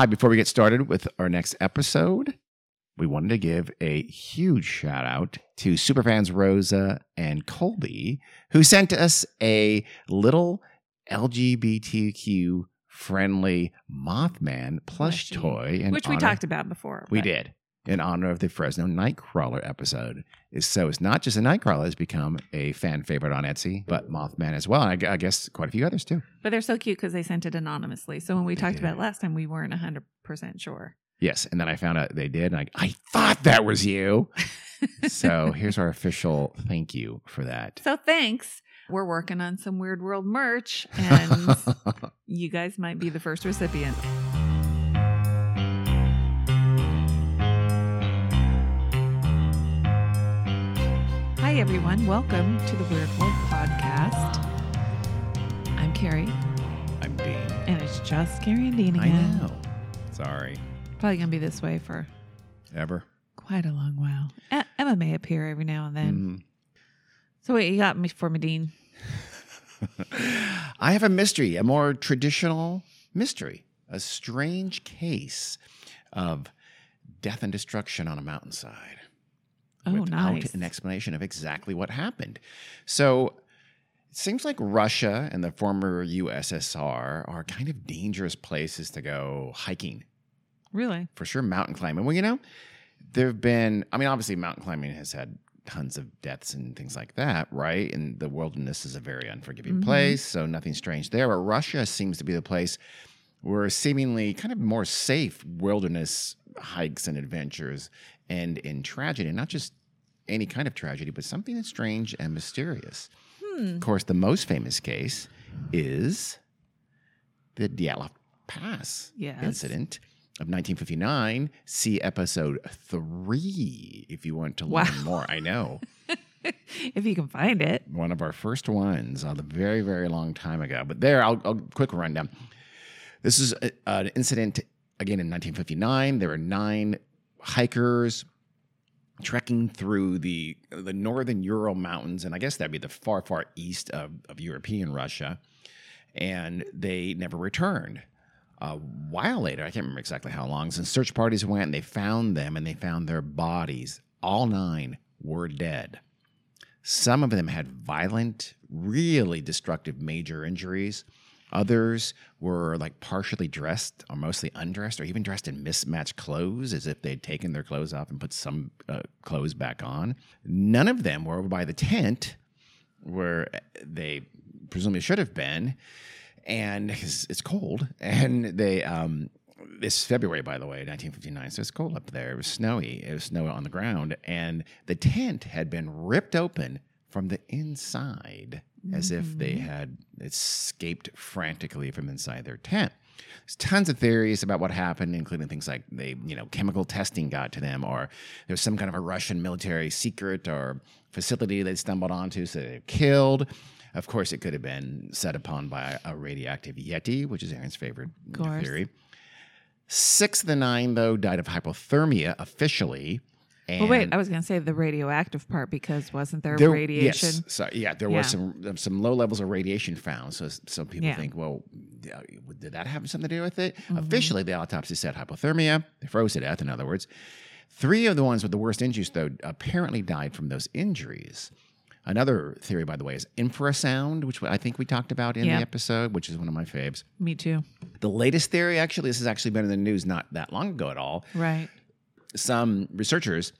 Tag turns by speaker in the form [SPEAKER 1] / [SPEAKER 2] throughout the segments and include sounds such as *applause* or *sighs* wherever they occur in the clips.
[SPEAKER 1] Hi, before we get started with our next episode, we wanted to give a huge shout out to superfans Rosa and Colby, who sent us a little LGBTQ friendly Mothman plush
[SPEAKER 2] Plushie.
[SPEAKER 1] toy.
[SPEAKER 2] which we
[SPEAKER 1] honor-
[SPEAKER 2] talked about before.
[SPEAKER 1] We
[SPEAKER 2] but-
[SPEAKER 1] did in honor of the Fresno Nightcrawler episode. Is so it's not just a Nightcrawler has become a fan favorite on Etsy, but Mothman as well, and I, I guess quite a few others too.
[SPEAKER 2] But they're so cute because they sent it anonymously. So when we talked about it last time, we weren't 100% sure.
[SPEAKER 1] Yes, and then I found out they did, and I, I thought that was you. *laughs* so here's our official thank you for that.
[SPEAKER 2] So thanks. We're working on some Weird World merch, and *laughs* you guys might be the first recipient. Hi, everyone. Welcome to the Weird World podcast. I'm Carrie,
[SPEAKER 1] I'm Dean.
[SPEAKER 2] and it's just Carrie and Dean
[SPEAKER 1] I
[SPEAKER 2] again.
[SPEAKER 1] know. Sorry.
[SPEAKER 2] Probably going to be this way for
[SPEAKER 1] Ever?
[SPEAKER 2] quite a long while. E- Emma may appear every now and then.
[SPEAKER 1] Mhm.
[SPEAKER 2] So, wait, you got me for me, Dean. *laughs*
[SPEAKER 1] I have a mystery, a more traditional mystery, a strange case of death and destruction on a mountainside.
[SPEAKER 2] Oh,
[SPEAKER 1] without
[SPEAKER 2] nice.
[SPEAKER 1] an explanation of exactly what happened. So it seems like Russia and the former USSR are kind of dangerous places to go hiking.
[SPEAKER 2] Really?
[SPEAKER 1] For sure, mountain climbing. Well, you know, there have been, I mean, obviously, mountain climbing has had tons of deaths and things like that, right? And the wilderness is a very unforgiving
[SPEAKER 2] Mhm.
[SPEAKER 1] place, so nothing strange there. But Russia seems to be the place where seemingly kind of more safe wilderness hikes and adventures end in tragedy, and not just any kind of tragedy, but something that's strange and mysterious.
[SPEAKER 2] Hmm.
[SPEAKER 1] Of course, the most famous case is the Dyatlov Pass
[SPEAKER 2] Yes.
[SPEAKER 1] incident of 1959. See episode three if you want to learn
[SPEAKER 2] Wow.
[SPEAKER 1] more. I know. *laughs*
[SPEAKER 2] if you can find it.
[SPEAKER 1] One of our first ones on the very, very long time ago. But there, I'll, I'll quick rundown. This is a, an incident again in 1959. There were nine hikers trekking through the the northern Ural Mountains, and I guess that'd be the far, far east of, of European Russia. And they never returned. A while later, I can't remember exactly how long, since search parties went and they found them and they found their bodies. All nine were dead. Some of them had violent, really destructive major injuries. Others were like partially dressed or mostly undressed or even dressed in mismatched clothes as if they'd taken their clothes off and put some uh, clothes back on. None of them were over by the tent where they presumably should have been. And it's cold. And they, um, this February, by the way, 1959. So it's cold up there. It was snowy. It was snow on the ground. And the tent had been ripped open from the inside as if they
[SPEAKER 2] Mhm.
[SPEAKER 1] had escaped frantically from inside their tent. There's tons of theories about what happened, including things like they, you know, chemical testing got to them, or there's some kind of a Russian military secret or facility they stumbled onto, so they're killed. Of course, it could have been set upon by a radioactive Yeti, which is Aaron's favorite theory. Six of the nine, though, died of hypothermia officially. And
[SPEAKER 2] Well, wait, I was going to say the radioactive part because wasn't there,
[SPEAKER 1] there-
[SPEAKER 2] radiation?
[SPEAKER 1] Yes, so yeah, there
[SPEAKER 2] Yeah.
[SPEAKER 1] was some some low levels of radiation found. So some people
[SPEAKER 2] Yeah.
[SPEAKER 1] think, well, did that have something to do with it?
[SPEAKER 2] Mhm.
[SPEAKER 1] Officially, the autopsy said hypothermia. They froze to death. In other words, three of the ones with the worst injuries, though, apparently died from those injuries. Another theory, by the way, is infrasound, which I think we talked about in
[SPEAKER 2] Yeah.
[SPEAKER 1] the episode, which is one of my faves.
[SPEAKER 2] Me too.
[SPEAKER 1] The latest theory, actually, this has actually been in the news not that long ago at all.
[SPEAKER 2] Right.
[SPEAKER 1] Some researchers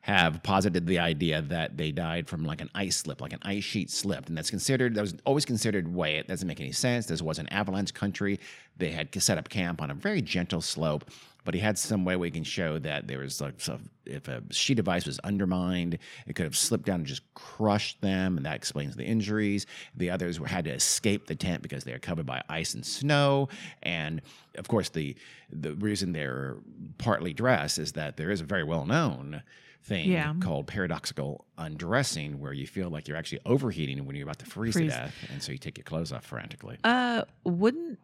[SPEAKER 1] have posited the idea that they died from like an ice slip, like an ice sheet slipped, and that's considered that was always considered way it doesn't make any sense. This was an avalanche country. They had set up camp on a very gentle slope, but he had some way we can show that there was like some, if a sheet of ice was undermined, it could have slipped down and just crushed them, and that explains the injuries. The others were had to escape the tent because they are covered by ice and snow, and of course the the reason they're partly dressed is that there is a very well known thing
[SPEAKER 2] Yeah.
[SPEAKER 1] called paradoxical undressing, where you feel like you're actually overheating when you're about to freeze,
[SPEAKER 2] Freeze.
[SPEAKER 1] to death, and so you take your clothes off frantically.
[SPEAKER 2] Uh, wouldn't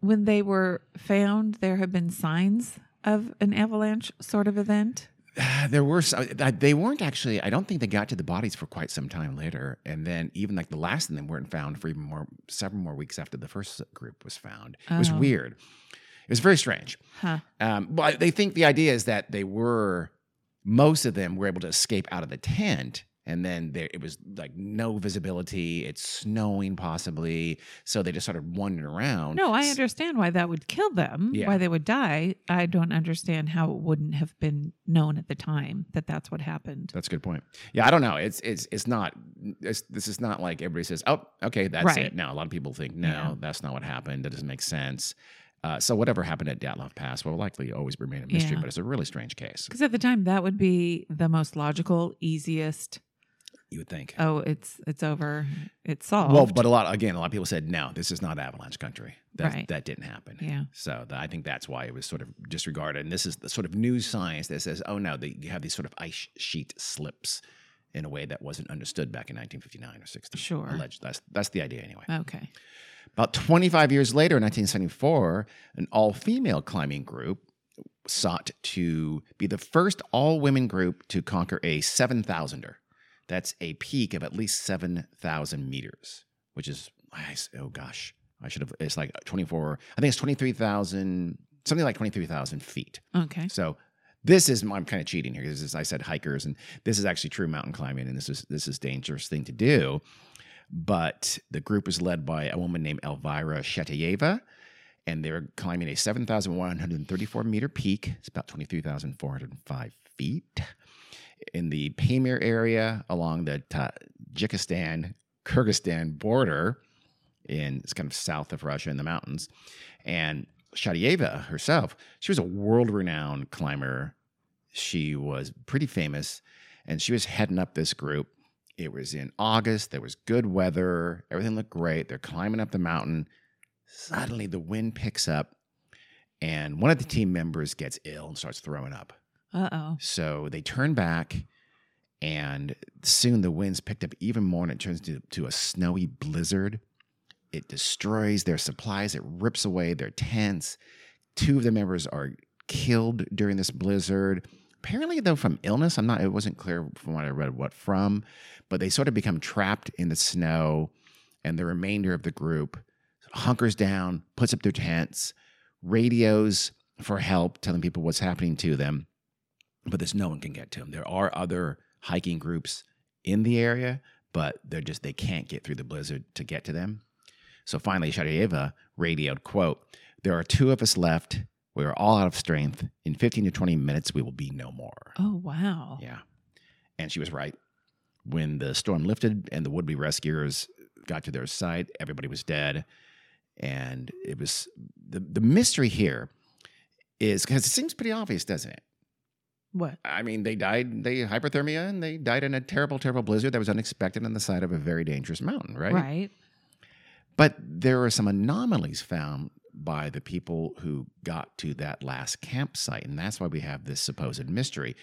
[SPEAKER 2] when they were found there had been signs of an avalanche sort of event? *sighs*
[SPEAKER 1] there were some, they weren't actually i don't think they got to the bodies for quite some time later and then even like the last of them weren't found for even more several more weeks after the first group was found it was
[SPEAKER 2] Oh.
[SPEAKER 1] weird It was very strange.
[SPEAKER 2] Huh.
[SPEAKER 1] Um, but they think the idea is that they were, most of them were able to escape out of the tent. And then there, it was like no visibility. It's snowing possibly. So they just started wandering around.
[SPEAKER 2] No, I understand why that would kill them,
[SPEAKER 1] Yeah.
[SPEAKER 2] why they would die. I don't understand how it wouldn't have been known at the time that that's what happened.
[SPEAKER 1] That's a good point. Yeah, I don't know. It's it's it's not. It's, this is not like everybody says. Oh, okay, that's
[SPEAKER 2] Right.
[SPEAKER 1] it. Now a lot of people think no,
[SPEAKER 2] Yeah.
[SPEAKER 1] that's not what happened. That doesn't make sense. Uh, so whatever happened at Dyatlov Pass will likely always remain a mystery.
[SPEAKER 2] Yeah.
[SPEAKER 1] But it's a really strange case.
[SPEAKER 2] Because at the time, that would be the most logical, easiest.
[SPEAKER 1] You would think.
[SPEAKER 2] Oh, it's it's over. It's solved.
[SPEAKER 1] Well, but a lot again, a lot of people said no. This is not avalanche country. That
[SPEAKER 2] Right.
[SPEAKER 1] that didn't happen.
[SPEAKER 2] yeah,
[SPEAKER 1] So th- I think that's why it was sort of disregarded. And this is the sort of new science that says, oh no, they, you have these sort of ice sheet slips in a way that wasn't understood back in 1959 or 60.
[SPEAKER 2] Sure.
[SPEAKER 1] Alleged. That's that's the idea anyway.
[SPEAKER 2] okay.
[SPEAKER 1] About 25 years later, in 1974, an all female climbing group sought to be the first all women group to conquer a 7,000er. That's a peak of at least 7,000 meters, which is, oh gosh, I should have, it's like 24, I think it's 23,000, something like 23,000 feet.
[SPEAKER 2] Okay.
[SPEAKER 1] So this is I'm kind of cheating here because I said hikers, and this is actually true mountain climbing, and this is this is dangerous thing to do. But the group is led by a woman named Elvira Shataeva, and they were climbing a 7,134 meter peak. It's about 23,405 feet in the Pamir area along the Tajikistan Kyrgyzstan border in it's kind of south of Russia in the mountains. And Shataeva herself, she was a world renowned climber. She was pretty famous and she was heading up this group. It was in August. There was good weather. Everything looked great. They're climbing up the mountain. Suddenly, the wind picks up, and one of the team members gets ill and starts throwing up.
[SPEAKER 2] Uh oh.
[SPEAKER 1] So they turn back, and soon the winds picked up even more, and it turns to, to a snowy blizzard. It destroys their supplies, it rips away their tents. Two of the members are killed during this blizzard. Apparently, though, from illness. I'm not, it wasn't clear from what I read what from, but they sort of become trapped in the snow, and the remainder of the group hunkers down, puts up their tents, radios for help, telling people what's happening to them but there's no one can get to them. There are other hiking groups in the area, but they're just they can't get through the blizzard to get to them. So finally, Shataeva radioed, "quote There are two of us left. We are all out of strength. In 15 to 20 minutes, we will be no more."
[SPEAKER 2] Oh wow.
[SPEAKER 1] Yeah, and she was right. When the storm lifted and the would-be rescuers got to their site, everybody was dead, and it was the the mystery here is because it seems pretty obvious, doesn't it?
[SPEAKER 2] What?
[SPEAKER 1] I mean, they died, they hypothermia, and they died in a terrible, terrible blizzard that was unexpected on the side of a very dangerous mountain, right?
[SPEAKER 2] Right.
[SPEAKER 1] But there are some anomalies found by the people who got to that last campsite, and that's why we have this supposed mystery.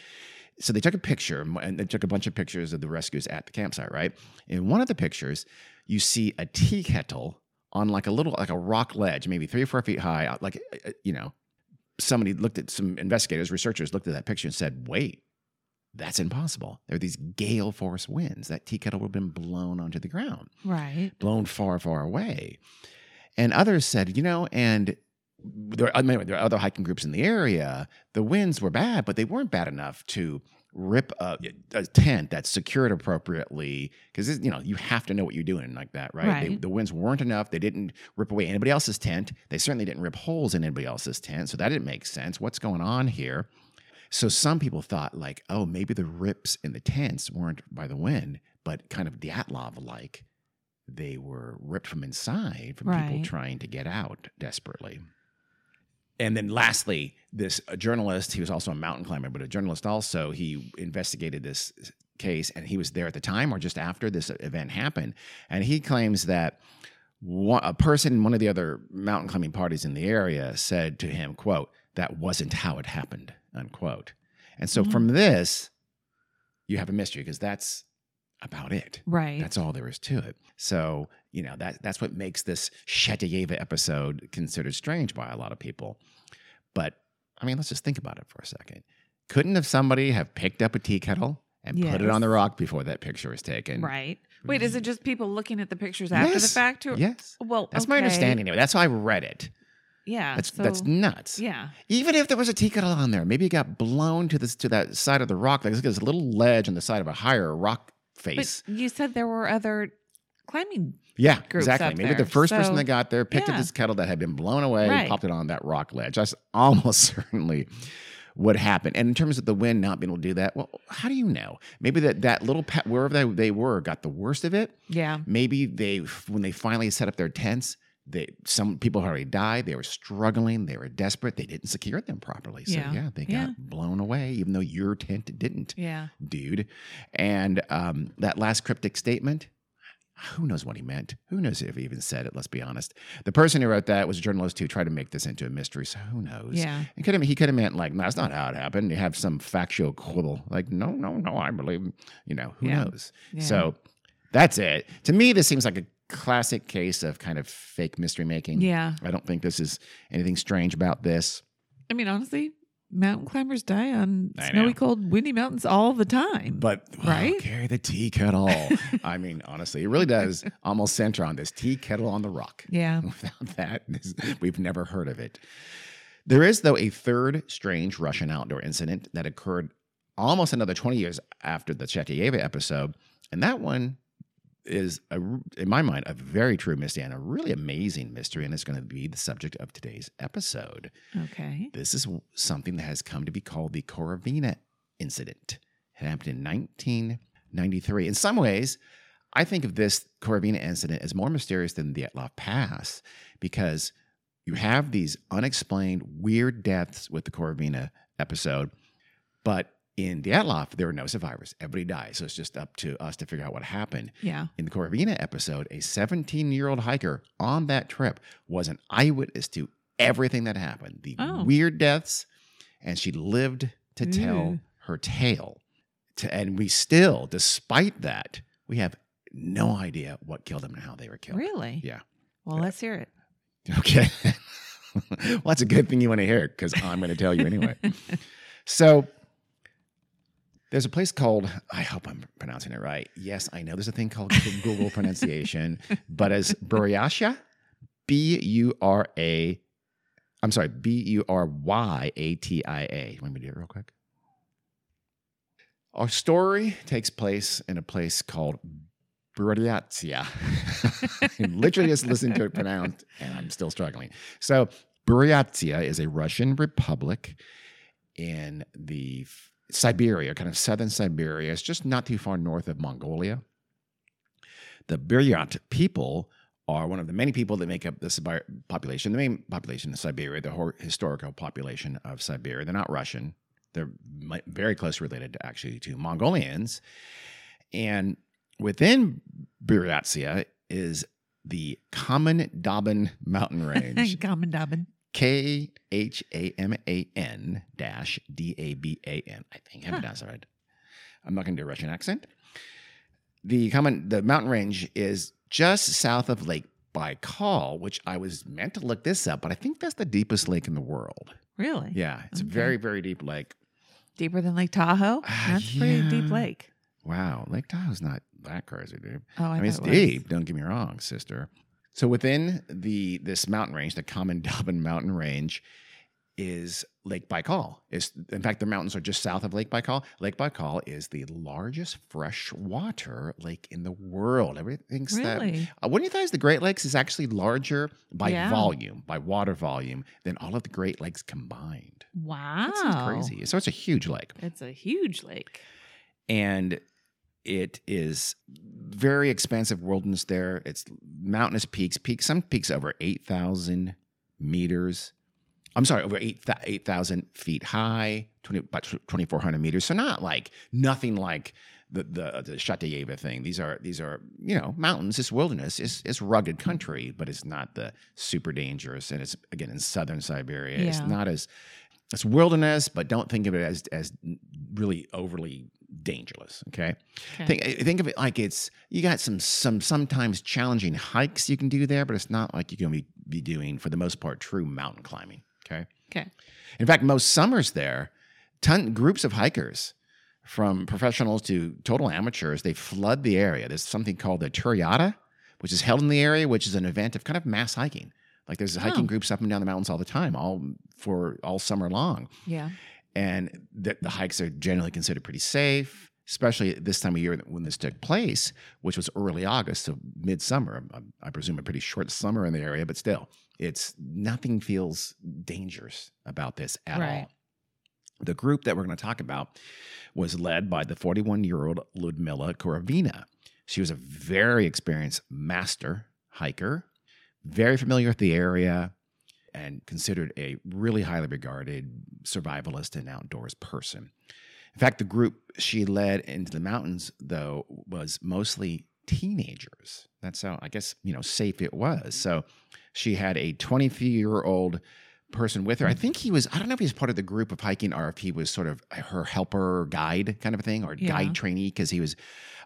[SPEAKER 1] So they took a picture, and they took a bunch of pictures of the rescues at the campsite, right? In one of the pictures, you see a tea kettle on like a little, like a rock ledge, maybe three or four feet high, like uh, you know, somebody looked at some investigators, researchers looked at that picture and said, wait, that's impossible. There are these gale force winds. That tea kettle would have been blown onto the ground,
[SPEAKER 2] Right.
[SPEAKER 1] blown far, far away. And others said, you know, and there, I mean, there are other hiking groups in the area. The winds were bad, but they weren't bad enough to rip a, a tent that's secured appropriately because you know you have to know what you're doing like that right, They- the winds weren't enough. They didn't rip away anybody else's tent. They certainly didn't rip holes in anybody else's tent so that didn't make sense. What's going on here? So some people thought like oh maybe the rips in the tents weren't by the wind but kind of Dyatlov like they were ripped from inside from people trying to get out desperately and then lastly, this journalist, he was also a mountain climber, but a journalist also, he investigated this case and he was there at the time or just after this event happened. And he claims that one, a person in one of the other mountain climbing parties in the area said to him, quote, that wasn't how it happened, unquote. And so
[SPEAKER 2] Mhm.
[SPEAKER 1] from this, you have a mystery because that's about it.
[SPEAKER 2] Right.
[SPEAKER 1] That's all there is to it. So, you know, that that's what makes this Shataeva episode considered strange by a lot of people. But I mean, let's just think about it for a second. Couldn't have somebody have picked up a tea kettle and put it on the rock before that picture was taken?
[SPEAKER 2] right. Wait, is it mm-hmm. just people looking at the pictures after the
[SPEAKER 1] Yes.
[SPEAKER 2] fact? Or,
[SPEAKER 1] Yes.
[SPEAKER 2] Well,
[SPEAKER 1] That's my understanding anyway. That's how I read it.
[SPEAKER 2] Yeah.
[SPEAKER 1] That's
[SPEAKER 2] so,
[SPEAKER 1] that's nuts.
[SPEAKER 2] yeah.
[SPEAKER 1] Even if there was a tea kettle on there, maybe it got blown to this to that side of the rock. Like there's a little ledge on the side of a higher rock face.
[SPEAKER 2] But you said there were other climbing.
[SPEAKER 1] yeah, exactly. Maybe
[SPEAKER 2] there,
[SPEAKER 1] the first person that got there picked up this kettle that had been blown away,
[SPEAKER 2] Right.
[SPEAKER 1] popped it on that rock ledge. That's *laughs* almost certainly what happened. And in terms of the wind not being able to do that, well, how do you know? Maybe that that little pet wherever they, they were got the worst of it.
[SPEAKER 2] Yeah.
[SPEAKER 1] Maybe they when they finally set up their tents. They, some people had already died. They were struggling. They were desperate. They didn't secure them properly. So
[SPEAKER 2] Yeah.
[SPEAKER 1] yeah, they got
[SPEAKER 2] Yeah.
[SPEAKER 1] blown away, even though your tent didn't
[SPEAKER 2] Yeah.
[SPEAKER 1] dude. And um, that last cryptic statement, who knows what he meant? Who knows if he even said it? Let's be honest. The person who wrote that was a journalist who tried to make this into a mystery. So who knows?
[SPEAKER 2] Yeah.
[SPEAKER 1] He could have he could have meant like, no, that's not how it happened. You have some factual quibble. Like, no, no, no, I believe. You know, who
[SPEAKER 2] Yeah.
[SPEAKER 1] knows? So that's it. To me, this seems like a classic case of kind of fake mystery making.
[SPEAKER 2] Yeah.
[SPEAKER 1] I don't think this is anything strange about this.
[SPEAKER 2] I mean, honestly, mountain climbers die on
[SPEAKER 1] I
[SPEAKER 2] snowy,
[SPEAKER 1] know.
[SPEAKER 2] cold, windy mountains all the time.
[SPEAKER 1] But
[SPEAKER 2] Right?
[SPEAKER 1] oh, carry the tea kettle. I mean, honestly, it really does *laughs* almost center on this tea kettle on the rock.
[SPEAKER 2] yeah. *laughs*
[SPEAKER 1] Without that, this- we've never heard of it. There is, though, a third strange Russian outdoor incident that occurred almost another 20 years after the Shataeva episode. And that one is, a, in my mind, a very true mystery and a really amazing mystery. And it's going to be the subject of today's episode.
[SPEAKER 2] Okay.
[SPEAKER 1] This is something that has come to be called the Korovina incident. It happened in 1993. In some ways, I think of this Korovina incident as more mysterious than the Dyatlov Pass because you have these unexplained weird deaths with the Korovina episode, but in the Dyatlov, there were no survivors. Everybody died. So it's just up to us to figure out what happened.
[SPEAKER 2] Yeah.
[SPEAKER 1] In the Korovina episode, a 17 year old hiker on that trip was an eyewitness to everything that happened the
[SPEAKER 2] Oh.
[SPEAKER 1] weird deaths, and she lived to tell
[SPEAKER 2] mm.
[SPEAKER 1] her tale. To, and we still, despite that, we have no idea what killed them and how they were killed.
[SPEAKER 2] Really?
[SPEAKER 1] Yeah.
[SPEAKER 2] Well, let's hear it. *laughs*
[SPEAKER 1] Okay. *laughs* well, that's a good thing you want to hear because I'm going to tell you anyway. *laughs* so there's a place called, I hope I'm pronouncing it right. Yes, I know there's a thing called Google pronunciation, *laughs* but as Buryasha, B U R A, I'm sorry, B U R Y A T I A. Let me do it real quick. Our story takes place in a place called Buryatia. *laughs* Literally just listen to it pronounced, and I'm still struggling. So, Buryatia is a Russian republic in the Siberia, kind of southern Siberia. It's just not too far north of Mongolia. The Buryat people are one of the many people that make up the Sibir- population, the main population of Siberia, the historical population of Siberia. They're not Russian. They're very close related to actually to Mongolians. And within Buryatia is the Common Daban mountain *laughs* range.
[SPEAKER 2] Common Dobbin.
[SPEAKER 1] K H A M A N dash D A B A N. I think I haven't
[SPEAKER 2] Huh.
[SPEAKER 1] done right. I'm not going to do a Russian accent. The common the mountain range is just south of Lake Baikal, which I was meant to look this up, but I think that's the deepest lake in the world.
[SPEAKER 2] Really?
[SPEAKER 1] Yeah, it's a very very deep lake.
[SPEAKER 2] Deeper than Lake Tahoe?
[SPEAKER 1] Ah,
[SPEAKER 2] That's a pretty deep lake.
[SPEAKER 1] Wow, Lake Tahoe's not that crazy deep.
[SPEAKER 2] Oh, I,
[SPEAKER 1] I mean, it's
[SPEAKER 2] it
[SPEAKER 1] deep. Don't get me wrong, sister. So within the this mountain range, the Common *laughs* Dobbin mountain range, is Lake Baikal. Is in fact the mountains are just south of Lake Baikal. Lake Baikal is the largest freshwater lake in the world. Everybody thinks that.
[SPEAKER 2] Really?
[SPEAKER 1] Uh, wouldn't you think the Great Lakes is actually larger by
[SPEAKER 2] Yeah.
[SPEAKER 1] volume, by water volume, than all of the Great Lakes combined?
[SPEAKER 2] Wow.
[SPEAKER 1] That sounds crazy. So it's a huge lake
[SPEAKER 2] It's a huge lake.
[SPEAKER 1] and it is very expansive wilderness there. It's mountainous peaks, peaks, some peaks over 8,000 meters. I'm sorry, over 8 8,000 feet high, 20, about 2,400 meters. So not like nothing like the the, the thing. These are these are you know mountains. It's wilderness. It's it's rugged country, but it's not the super dangerous. And it's again in southern Siberia. It's not as it's wilderness, but don't think of it as as really overly dangerous. Okay.
[SPEAKER 2] Okay.
[SPEAKER 1] Think eh, think of it like it's you got some some sometimes challenging hikes you can do there, but it's not like you're going to be, be doing for the most part true mountain climbing. Okay.
[SPEAKER 2] Okay.
[SPEAKER 1] In fact, most summers there, ton groups of hikers from professionals to total amateurs, they flood the area. There's something called the Turiata, which is held in the area, which is an event of kind of mass hiking. Like there's hiking
[SPEAKER 2] Oh.
[SPEAKER 1] groups up and down the mountains all the time, all for all summer long.
[SPEAKER 2] Yeah.
[SPEAKER 1] And the, the hikes are generally considered pretty safe, especially at this time of year when this took place, which was early August, so midsummer. I, I presume a pretty short summer in the area, but still, it's nothing feels dangerous about this at
[SPEAKER 2] Right.
[SPEAKER 1] all. The group that we're going to talk about was led by the 41 year old Ludmila Korovina. She was a very experienced master hiker, very familiar with the area, and considered a really highly regarded survivalist and outdoors person. In fact, the group she led into the mountains, though, was mostly teenagers. That's how, I guess, you know, safe it was. So she had a 23 year old person with her. I think he was, I don't know if he was part of the group of hiking or if he was sort of her helper guide kind of a thing or
[SPEAKER 2] Yeah.
[SPEAKER 1] guide trainee because he was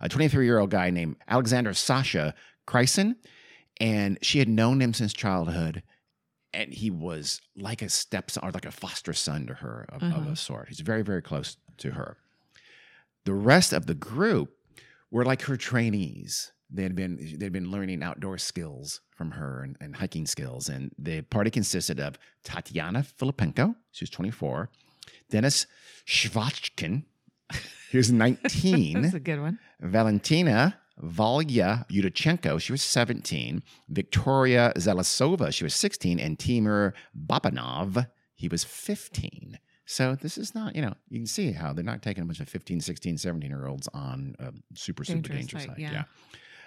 [SPEAKER 1] a 23 year old guy named Alexander Sasha Kryson. And she had known him since childhood. And he was like a stepson or like a foster son to her of, of
[SPEAKER 2] Uh-huh.
[SPEAKER 1] a sort. He's very, very close to her. The rest of the group were like her trainees. They had been they'd been learning outdoor skills from her and, and hiking skills. And the party consisted of Tatiana Filipenko, she was 24, Dennis Shvachkin, *laughs* he was 19, *laughs*
[SPEAKER 2] That's a good one.
[SPEAKER 1] Valentina Valya Yudachenko, she was 17, Victoria Zelasova, she was 16, and Timur Babanov, he was 15. So this is not, you know, you can see how they're not taking a bunch of 15, 16, 17 year olds on a super, super
[SPEAKER 2] Dangerous
[SPEAKER 1] dangerous
[SPEAKER 2] hike. yeah.
[SPEAKER 1] yeah.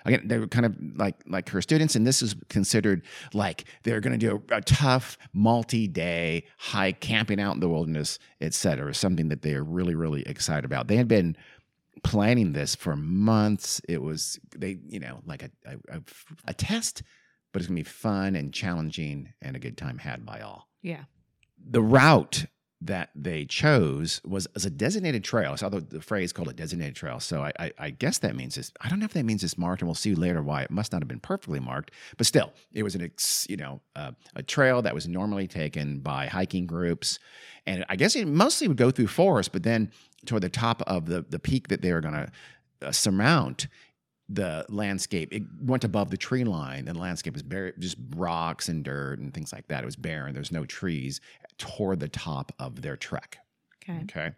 [SPEAKER 1] Again, they were kind of like like her students, and this is considered like they're going to do a, a tough multi-day hike, camping out in the wilderness, et cetera. Something that they are really, really excited about. They had been planning this for months. It was they, you know, like a a, a, a test, but it's to be fun and challenging and a good time had by all
[SPEAKER 2] Yeah.
[SPEAKER 1] the route that they chose was as a designated trail. I saw the, the phrase called a designated trail. So I, I, I guess that means this. I don't know if that means it's marked, and we'll see later why it must not have been perfectly marked. But still, it was an, ex, you know, uh, a trail that was normally taken by hiking groups. And I guess it mostly would go through forest, but then toward the top of the, the peak that they were going to uh, surmount, the landscape it went above the tree line and the landscape was bare just rocks and dirt and things like that it was barren there's no trees toward the top of their trek
[SPEAKER 2] Okay.
[SPEAKER 1] okay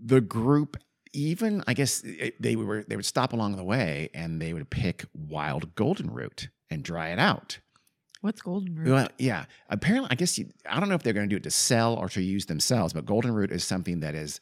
[SPEAKER 1] the group even i guess it- they were they would stop along the way and they would pick wild golden root and dry it out
[SPEAKER 2] What's golden root?
[SPEAKER 1] well, yeah. Apparently, I guess you, I don't know if they're going to do it to sell or to use themselves, but golden root is something that is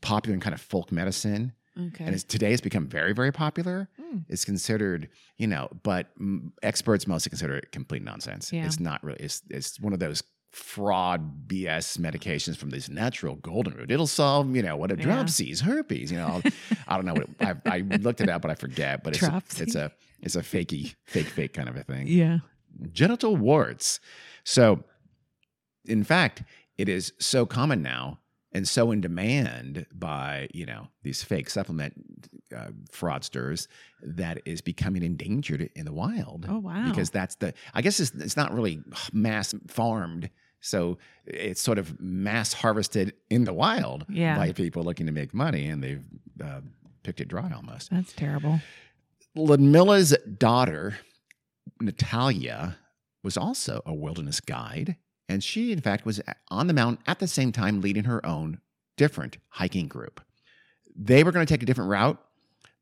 [SPEAKER 1] popular in kind of folk medicine
[SPEAKER 2] Okay.
[SPEAKER 1] and it's, today it's become very very popular
[SPEAKER 2] Hmm.
[SPEAKER 1] it's considered you know but mm, experts mostly consider it complete nonsense
[SPEAKER 2] Yeah.
[SPEAKER 1] it's not really it's, it's one of those fraud bs medications from this natural golden root it'll solve you know what a
[SPEAKER 2] Yeah.
[SPEAKER 1] dropsies herpes you know i don't know what it, I, I looked it up but i forget but it's a, it's a it's a fakey fake fake kind of a thing
[SPEAKER 2] yeah.
[SPEAKER 1] genital warts. So, in fact, it is so common now and so in demand by you know these fake supplement uh, fraudsters that is becoming endangered in the wild.
[SPEAKER 2] Oh, wow.
[SPEAKER 1] Because that's the I guess it's, it's not really mass farmed. So it's sort of mass harvested in the wild
[SPEAKER 2] Yeah.
[SPEAKER 1] by people looking to make money, and they've uh, picked it dry almost.
[SPEAKER 2] That's terrible.
[SPEAKER 1] Ludmilla's daughter, Natalia, was also a wilderness guide. And she, in fact, was on the mountain at the same time leading her own different hiking group. They were going to take a different route,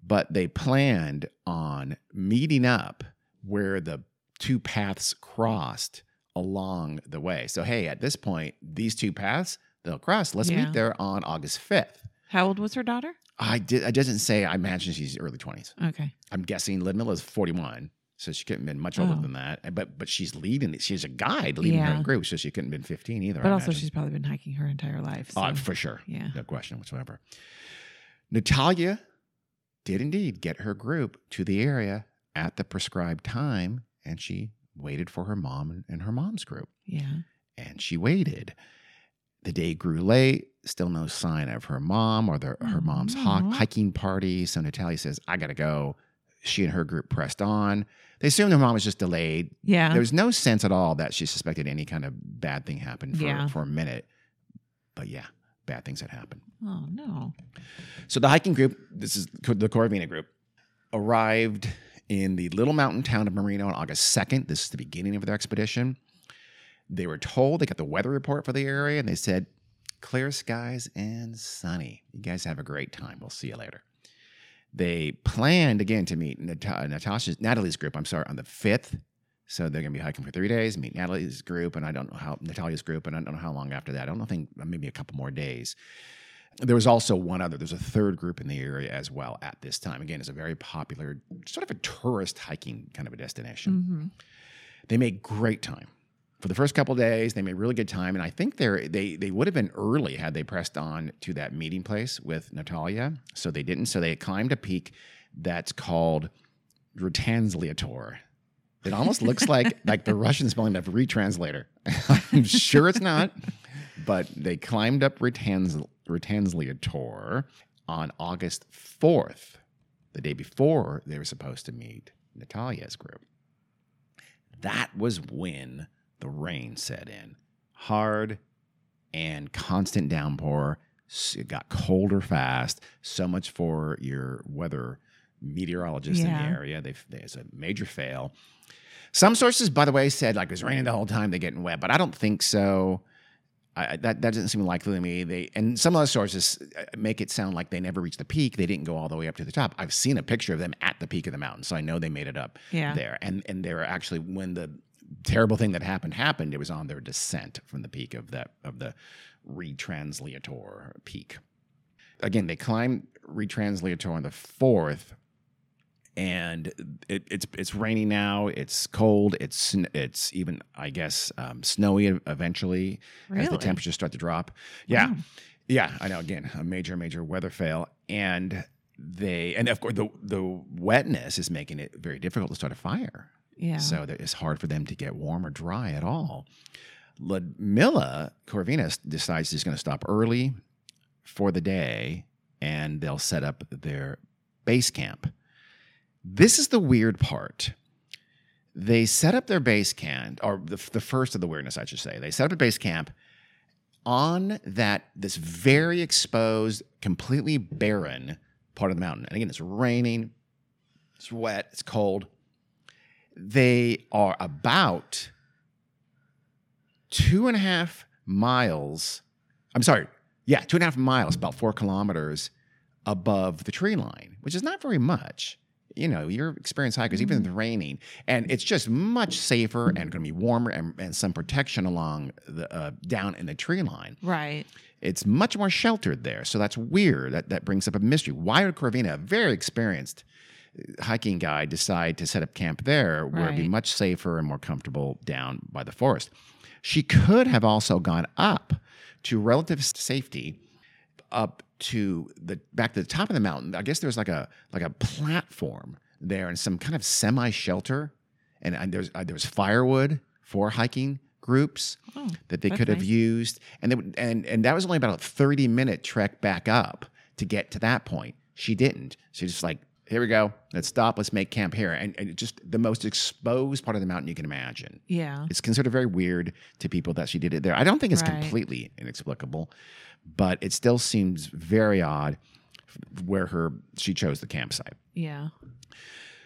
[SPEAKER 1] but they planned on meeting up where the two paths crossed along the way. So, hey, at this point, these two paths, they'll cross. Let's
[SPEAKER 2] Yeah.
[SPEAKER 1] meet there on August 5th.
[SPEAKER 2] How old was her daughter?
[SPEAKER 1] I did. It doesn't say. I imagine she's early twenties.
[SPEAKER 2] Okay.
[SPEAKER 1] I'm guessing Ludmilla is 41, so she couldn't have been much older
[SPEAKER 2] Oh.
[SPEAKER 1] than that. But but she's leading. She's a guide leading her
[SPEAKER 2] Yeah.
[SPEAKER 1] own group, so she couldn't have been 15 either.
[SPEAKER 2] But
[SPEAKER 1] I
[SPEAKER 2] also,
[SPEAKER 1] imagine.
[SPEAKER 2] she's probably been hiking her entire life. So.
[SPEAKER 1] Uh, for sure,
[SPEAKER 2] yeah.
[SPEAKER 1] no question whatsoever. Natalia did indeed get her group to the area at the prescribed time, and she waited for her mom and her mom's group.
[SPEAKER 2] Yeah.
[SPEAKER 1] and she waited. The day grew late, still no sign of her mom or the, her mom's
[SPEAKER 2] Aw.
[SPEAKER 1] hiking party. So Natalia says, I got to go. She and her group pressed on. They assumed her mom was just delayed.
[SPEAKER 2] Yeah.
[SPEAKER 1] There was no sense at all that she suspected any kind of bad thing happened for,
[SPEAKER 2] Yeah.
[SPEAKER 1] for a minute. But yeah, bad things had happened.
[SPEAKER 2] oh, no.
[SPEAKER 1] So the hiking group, this is the Korovina group, arrived in the little mountain town of Marino on August 2nd. This is the beginning of their expedition. They were told they got the weather report for the area and they said, clear skies and sunny. You guys have a great time. We'll see you later. They planned again to meet Nat- Natasha's, Natalie's group, I'm sorry, on the 5th. So they're going to be hiking for three days, meet Natalie's group, and I don't know how, Natalia's group, and I don't know how long after that. I don't know, think maybe a couple more days. There was also one other. There's a third group in the area as well at this time. Again, it's a very popular, sort of a tourist hiking kind of a destination.
[SPEAKER 2] hmm
[SPEAKER 1] They make great time. For the first couple days, they made really good time, and I think they're, they they would have been early had they pressed on to that meeting place with Natalia. So they didn't. So they climbed a peak that's called Rutanzliator. It almost looks like *laughs* like the Russian spelling of retranslator. *laughs* I'm sure it's not, but they climbed up Rutanz, Rutanzliator on August 4th, the day before they were supposed to meet Natalia's group. That was when the rain set in. Hard and constant downpour. It got colder fast. So much for your weather meteorologist in the area. They've, there's a major fail. Some sources, by the way, said like it was raining the whole time, they're getting wet, but I don't think so. I, I- that that doesn't seem likely to me. They and some other sources uh, make it sound like they never reached the peak. They didn't go all the way up to the top. I've seen a picture of them at the peak of the mountain, so I know they made it up
[SPEAKER 2] Yeah.
[SPEAKER 1] there. And and they were actually when the terrible thing that happened happened, it was on their descent from the peak of that of the retranslator peak. Again, they climbed retranslator on the fourth, and it, it's it's raining now. It's cold. It's it's even I guess um, snowy eventually as the temperatures start to drop. Yeah,
[SPEAKER 2] Wow.
[SPEAKER 1] yeah, I know. Again, a major major weather fail, and they and of course the the wetness is making it very difficult to start a fire.
[SPEAKER 2] Yeah.
[SPEAKER 1] So it's hard for them to get warm or dry at all. Ludmilla Korovina decides she's going to stop early for the day and they'll set up their base camp. This is the weird part. They set up their base camp, or the, the first of the weirdness, I should say. They set up a base camp on that this very exposed, completely barren part of the mountain. And again, it's raining, it's wet, it's cold. They are about two and a half miles. I'm sorry, yeah, two and a half miles, about four kilometers above the tree line, which is not very much. You know, you're experienced hikers, even if it's raining, and it's just much safer and going to be warmer and, and some protection along the uh, down in the tree line.
[SPEAKER 2] right.
[SPEAKER 1] It's much more sheltered there, so that's weird. That that brings up a mystery. Why would Korovina, a very experienced hiking guide, decide to set up camp there, where it'd be much safer and more comfortable down by the forest? She could have also gone up to relative safety, up to the back to the top of the mountain. I guess there's like a like a platform there and some kind of semi shelter, and, and there's uh, there's firewood for hiking groups
[SPEAKER 2] Oh,
[SPEAKER 1] that they could have
[SPEAKER 2] nice.
[SPEAKER 1] used, and they would, and and that was only about a thirty minute trek back up to get to that point. She didn't. She just like, here we go. Let's stop. Let's make camp here, and, and just the most exposed part of the mountain you can imagine.
[SPEAKER 2] yeah.
[SPEAKER 1] It's considered very weird to people that she did it there. I don't think it's
[SPEAKER 2] Right.
[SPEAKER 1] completely inexplicable, but it still seems very odd where her she chose the campsite.
[SPEAKER 2] Yeah.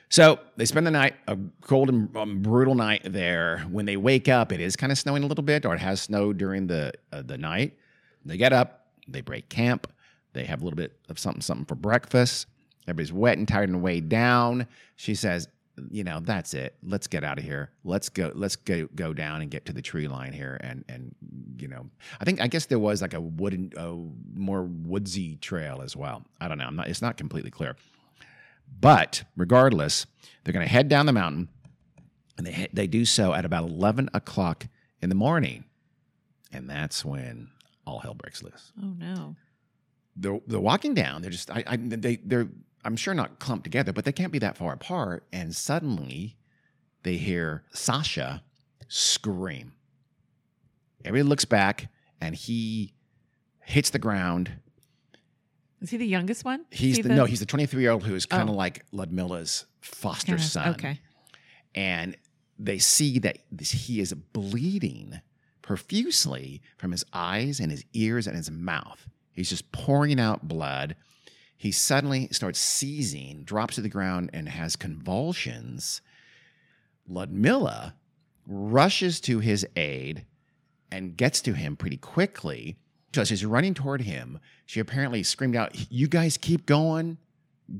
[SPEAKER 1] So they spend the night, a cold and um, brutal night there. When they wake up, it is kind of snowing a little bit, or it has snowed during the uh, the night. They get up, they break camp, they have a little bit of something something for breakfast. Everybody's wet and tired and weighed down. She says, "You know, that's it. Let's get out of here. Let's go. Let's go go down and get to the tree line here." And and you know, I think I guess there was like a wooden, a more woodsy trail as well. I don't know. I'm not. It's not completely clear. But regardless, they're going to head down the mountain, and they they do so at about eleven o'clock in the morning, and that's when all hell breaks loose.
[SPEAKER 2] Oh no.
[SPEAKER 1] They're, they're walking down. They're just I, I they they're I'm sure not clumped together, but they can't be that far apart. And suddenly, they hear Sasha scream. Everybody looks back, and he hits the ground
[SPEAKER 2] Is he the youngest one?
[SPEAKER 1] He's
[SPEAKER 2] he
[SPEAKER 1] the, no, he's the 23 year old who is kind of
[SPEAKER 2] Oh.
[SPEAKER 1] like Ludmilla's foster
[SPEAKER 2] kinda-
[SPEAKER 1] son.
[SPEAKER 2] Okay.
[SPEAKER 1] And they see that this, he is bleeding profusely from his eyes and his ears and his mouth. He's just pouring out blood. He suddenly starts seizing, drops to the ground, and has convulsions. Ludmilla rushes to his aid and gets to him pretty quickly. So as she's running toward him, she apparently screamed out, You guys keep going,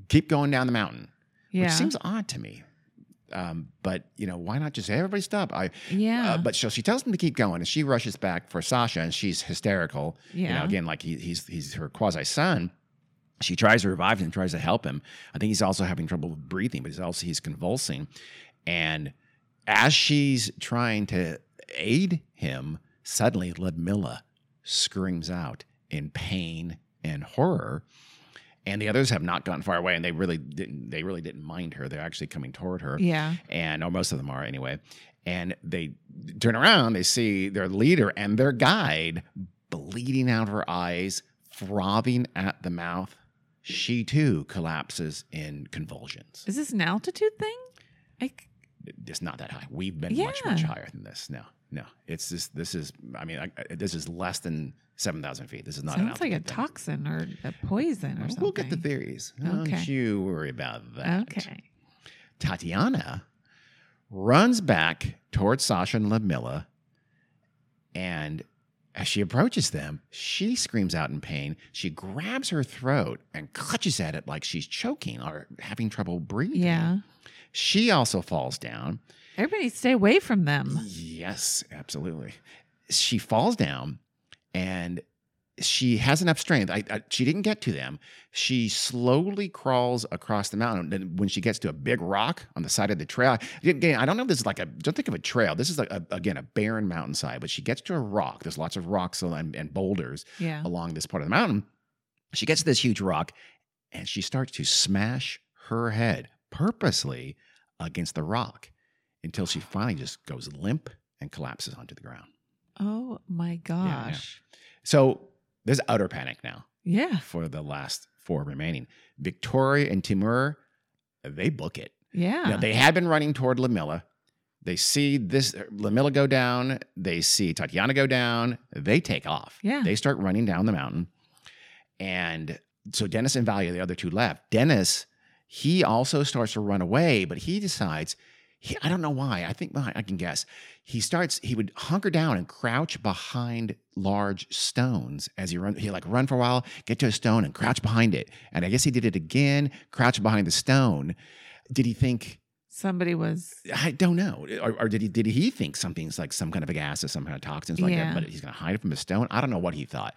[SPEAKER 1] keep going down the mountain.
[SPEAKER 2] Yeah.
[SPEAKER 1] Which seems odd to me. Um, but you know, why not just say everybody stop? I
[SPEAKER 2] yeah.
[SPEAKER 1] uh, but so she tells him to keep going, and she rushes back for Sasha, and she's hysterical. You know,
[SPEAKER 2] Yeah.
[SPEAKER 1] again, like he, he's he's her quasi son. She tries to revive him, tries to help him. I think he's also having trouble with breathing, but he's also he's convulsing. And as she's trying to aid him, suddenly Ludmilla screams out in pain and horror. And the others have not gone far away, and they really didn't. They really didn't mind her. They're actually coming toward her
[SPEAKER 2] yeah.
[SPEAKER 1] and or most of them are anyway. And they turn around, they see their leader and their guide bleeding out of her eyes, frothing at the mouth. She too collapses in convulsions.
[SPEAKER 2] Is this an altitude thing? I,
[SPEAKER 1] It's not that high. We've been much much higher than this. No, no. It's this. This is. I mean, I, this is less than seven thousand feet. This is not. an
[SPEAKER 2] sounds like a
[SPEAKER 1] thing.
[SPEAKER 2] toxin or a poison or something.
[SPEAKER 1] We'll get the theories. Don't you worry about that.
[SPEAKER 2] Okay.
[SPEAKER 1] Tatiana runs back towards Sasha and Ludmilla, and as she approaches them, she screams out in pain. She grabs her throat and clutches at it like she's choking or having trouble breathing.
[SPEAKER 2] Yeah.
[SPEAKER 1] She also falls down.
[SPEAKER 2] Everybody stay away from them.
[SPEAKER 1] Yes, absolutely. She falls down and she has enough strength. I, I, she didn't get to them. She slowly crawls across the mountain. Then when she gets to a big rock on the side of the trail, again, I don't know if this is like a, don't think of a trail. This is like a, again, a barren mountainside, but she gets to a rock. There's lots of rocks and, and boulders
[SPEAKER 2] Yeah.
[SPEAKER 1] along this part of the mountain. She gets to this huge rock and she starts to smash her head purposely against the rock until she finally just goes limp and collapses onto the ground.
[SPEAKER 2] Oh my
[SPEAKER 1] yeah.
[SPEAKER 2] gosh.
[SPEAKER 1] So there's utter panic now
[SPEAKER 2] Yeah.
[SPEAKER 1] for the last four remaining. Victoria and Timur, they book it.
[SPEAKER 2] Yeah.
[SPEAKER 1] Now, they had been running toward Ludmilla. They see this uh, Ludmilla go down. They see Tatiana go down. They take off.
[SPEAKER 2] Yeah.
[SPEAKER 1] They start running down the mountain. And so Dennis and Valia, the other two left. Dennis, he also starts to run away, but he decides, he, I don't know why. I think well, I can guess. He starts, he would hunker down and crouch behind large stones as he run. He like run for a while, get to a stone and crouch behind it. And I guess he did it again, crouch behind the stone. Did he think,
[SPEAKER 2] Somebody was.
[SPEAKER 1] I don't know. Or, or did he did he think something's like some kind of a gas or some kind of toxins like
[SPEAKER 2] Yeah.
[SPEAKER 1] that, but he's gonna hide it from a stone? I don't know what he thought.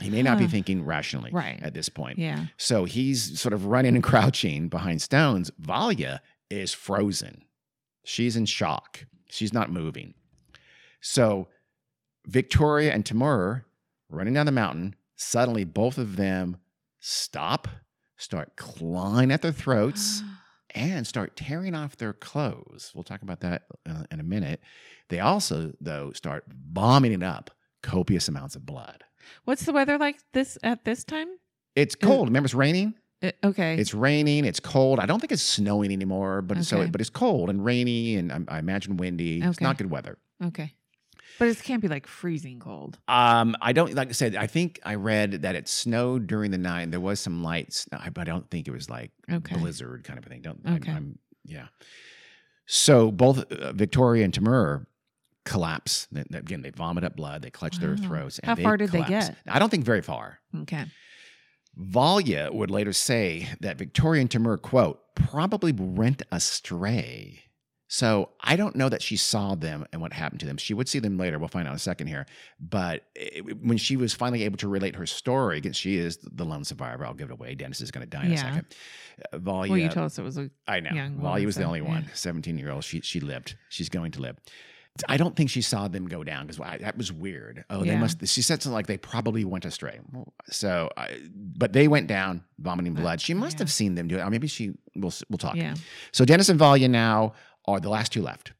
[SPEAKER 1] He may not be thinking rationally
[SPEAKER 2] Right.
[SPEAKER 1] at this point.
[SPEAKER 2] Yeah.
[SPEAKER 1] So he's sort of running and *laughs* crouching behind stones. Valia is frozen. She's in shock. She's not moving. So Victoria and Timur running down the mountain. Suddenly, both of them stop, start clawing at their throats *gasps* and start tearing off their clothes. We'll talk about that uh, in a minute. They also, though, start vomiting up copious amounts of blood.
[SPEAKER 2] What's the weather like this at this time?
[SPEAKER 1] It's cold. Remember, it's raining.
[SPEAKER 2] Uh, okay.
[SPEAKER 1] It's raining. It's cold. I don't think it's snowing anymore, but it's so
[SPEAKER 2] Okay.
[SPEAKER 1] but it's cold and rainy, and I, I imagine windy.
[SPEAKER 2] Okay.
[SPEAKER 1] It's not good weather.
[SPEAKER 2] okay. But it can't be like freezing cold.
[SPEAKER 1] Um, I don't like I said. I think I read that it snowed during the night. And There was some lights, but I don't think it was like
[SPEAKER 2] Okay.
[SPEAKER 1] blizzard kind of a thing. Don't.
[SPEAKER 2] Okay.
[SPEAKER 1] I'm, yeah. So both uh, Victoria and Timur collapse. Again, they vomit up blood. They clutch their throats. And
[SPEAKER 2] How far did they get?
[SPEAKER 1] I don't think very far.
[SPEAKER 2] Okay.
[SPEAKER 1] Valia would later say that Victoria and Timur, quote, probably went astray. So I don't know that she saw them and what happened to them. She would see them later. We'll find out in a second here. But it, when she was finally able to relate her story, again, she is the lone survivor. I'll give it away. Dennis is going to die in a second. Uh, Valia,
[SPEAKER 2] Well, you told us it was a.
[SPEAKER 1] I know.
[SPEAKER 2] young
[SPEAKER 1] Valia was the only
[SPEAKER 2] yeah.
[SPEAKER 1] one, 17 year old. She, she lived. She's going to live. I don't think she saw them go down because that was weird. Oh, they must. She said something like they probably went astray. So, I, but they went down vomiting blood. She must
[SPEAKER 2] yeah.
[SPEAKER 1] have seen them do it. Or maybe she. We'll we'll talk.
[SPEAKER 2] Yeah.
[SPEAKER 1] So Dennis and Valia now are the last two left.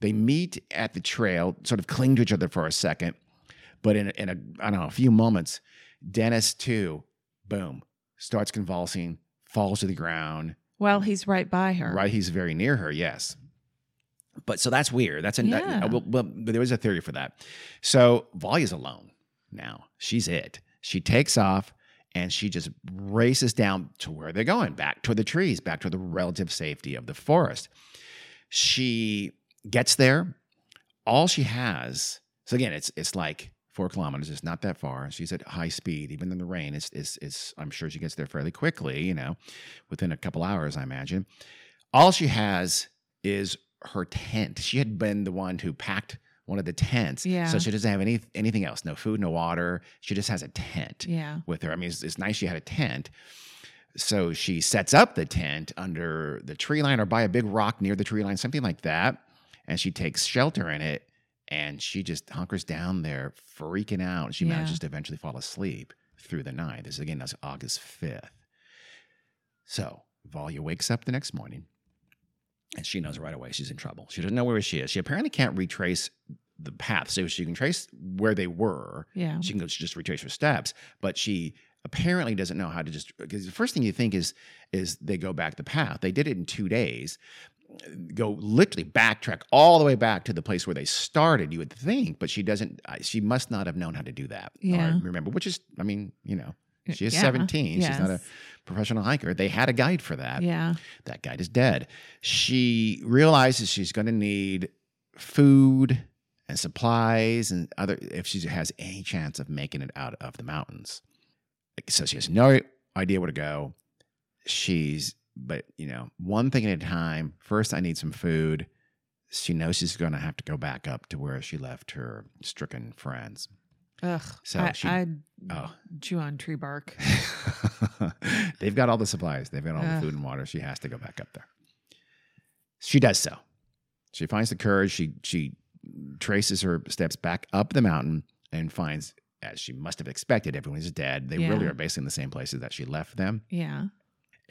[SPEAKER 1] They meet at the trail, sort of cling to each other for a second, but in a, in a I don't know a few moments, Dennis too, boom, starts convulsing, falls to the ground.
[SPEAKER 2] Well, he's right by her.
[SPEAKER 1] Right, he's very near her. Yes, but so that's weird. That's an,
[SPEAKER 2] Yeah.
[SPEAKER 1] uh, well, well, but there was a theory for that. So Valia's alone now. She's it. She takes off and she just races down to where they're going, back to the trees, back to the relative safety of the forest. She gets there. All she has, so again, it's it's like four kilometers. It's not that far. She's at high speed, even in the rain. It's it's, it's I'm sure she gets there fairly quickly. You know, within a couple hours, I imagine. All she has is her tent. She had been the one who packed one of the tents.
[SPEAKER 2] Yeah.
[SPEAKER 1] So she doesn't have any anything else. No food, no water. She just has a tent
[SPEAKER 2] Yeah.
[SPEAKER 1] with her. I mean, it's, it's nice she had a tent. So she sets up the tent under the tree line or by a big rock near the tree line, something like that. And she takes shelter in it and she just hunkers down there, freaking out. She
[SPEAKER 2] Yeah.
[SPEAKER 1] manages to eventually fall asleep through the night. This is again, that's August 5th. So Valia wakes up the next morning and she knows right away she's in trouble. She doesn't know where she is. She apparently can't retrace the path. So she can trace where they were
[SPEAKER 2] Yeah.
[SPEAKER 1] she can go just retrace her steps, but she apparently doesn't know how to just because the first thing you think is is they go back the path. They did it in two days. Go literally backtrack all the way back to the place where they started. You would think, but she doesn't. She must not have known how to do that. or
[SPEAKER 2] Yeah.
[SPEAKER 1] remember, which is, I mean, you know, she is
[SPEAKER 2] Yeah.
[SPEAKER 1] seventeen. She's not a
[SPEAKER 2] Yes.
[SPEAKER 1] Professional hiker. They had a guide for that.
[SPEAKER 2] Yeah.
[SPEAKER 1] That guide is dead. She realizes she's going to need food and supplies and other if she has any chance of making it out of the mountains. So she has no idea where to go. She's, but you know, one thing at a time. First, I need some food. She knows she's going to have to go back up to where she left her stricken friends.
[SPEAKER 2] Ugh.
[SPEAKER 1] So
[SPEAKER 2] I,
[SPEAKER 1] she-
[SPEAKER 2] I'd
[SPEAKER 1] Oh.
[SPEAKER 2] chew on tree bark. *laughs*
[SPEAKER 1] They've got all the supplies. They've got all the food and water. She has to go back up there. She does so. She finds the courage. She she traces her steps back up the mountain and finds, as she must have expected, everyone is dead. They really are basically in the same places that she left them.
[SPEAKER 2] Yeah.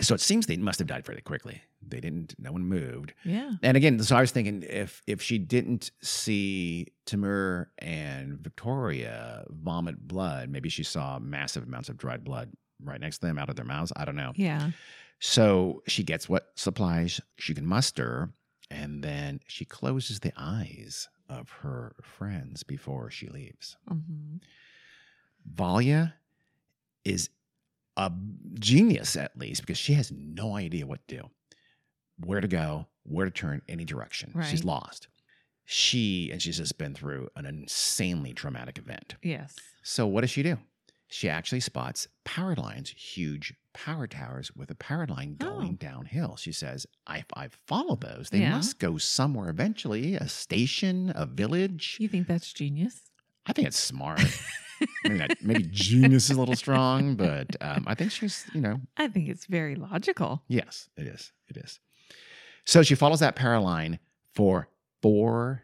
[SPEAKER 1] So it seems they must have died fairly quickly. They didn't. No one moved.
[SPEAKER 2] Yeah.
[SPEAKER 1] And again, so I was thinking if if she didn't see Timur and Victoria vomit blood, maybe she saw massive amounts of dried blood right next to them out of their mouths. I don't know.
[SPEAKER 2] Yeah.
[SPEAKER 1] So she gets what supplies she can muster, and then she closes the eyes of her friends before she leaves.
[SPEAKER 2] hmm
[SPEAKER 1] Valia is a genius, at least, because she has no idea what to do, where to go, where to turn, any direction. She's lost. She, and she's just been through an insanely traumatic event.
[SPEAKER 2] Yes.
[SPEAKER 1] So, what does she do? She actually spots power lines, huge power towers with a power line oh. going
[SPEAKER 2] Oh.
[SPEAKER 1] downhill. She says, I, I follow those. They
[SPEAKER 2] Yeah.
[SPEAKER 1] must go somewhere eventually, a station, a village.
[SPEAKER 2] You think that's genius?
[SPEAKER 1] I think it's smart. maybe, not, maybe genius is a little strong, but um, I think she's, you know, *laughs*
[SPEAKER 2] I think it's very logical.
[SPEAKER 1] yes, it is. It is. So she follows that power line for four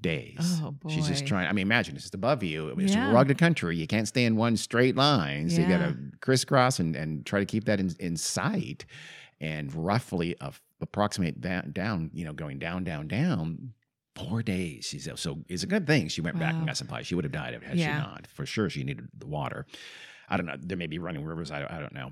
[SPEAKER 1] days.
[SPEAKER 2] Oh boy.
[SPEAKER 1] She's just trying. I mean, imagine it's just above you. It's
[SPEAKER 2] Yeah.
[SPEAKER 1] rugged country. You can't stay in one straight line. So you got to crisscross and, and try to keep that in, in sight and roughly uh, approximate that down, you know, going down, down, down. Four days. She said, so it's a good thing she went back and
[SPEAKER 2] Wow.
[SPEAKER 1] got supplies. She would have died had
[SPEAKER 2] Yeah.
[SPEAKER 1] she not. For sure, she needed the water. I don't know. There may be running rivers. I don't, I don't know.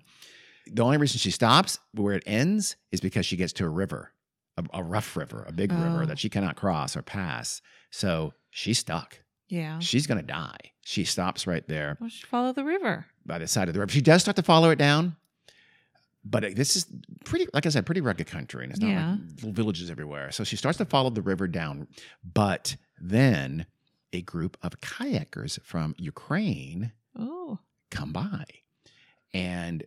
[SPEAKER 1] The only reason she stops where it ends is because she gets to a river, a, a rough river, a big river
[SPEAKER 2] Oh.
[SPEAKER 1] that she cannot cross or pass. So she's stuck.
[SPEAKER 2] Yeah.
[SPEAKER 1] She's going to die. She stops right there
[SPEAKER 2] Well, she follow the river.
[SPEAKER 1] by the side of the river. She does start to follow it down, but uh, this is pretty, like I said, pretty rugged country, and it's not
[SPEAKER 2] Yeah.
[SPEAKER 1] like little villages everywhere. So she starts to follow the river down, but then a group of kayakers from Ukraine
[SPEAKER 2] Oh.
[SPEAKER 1] come by and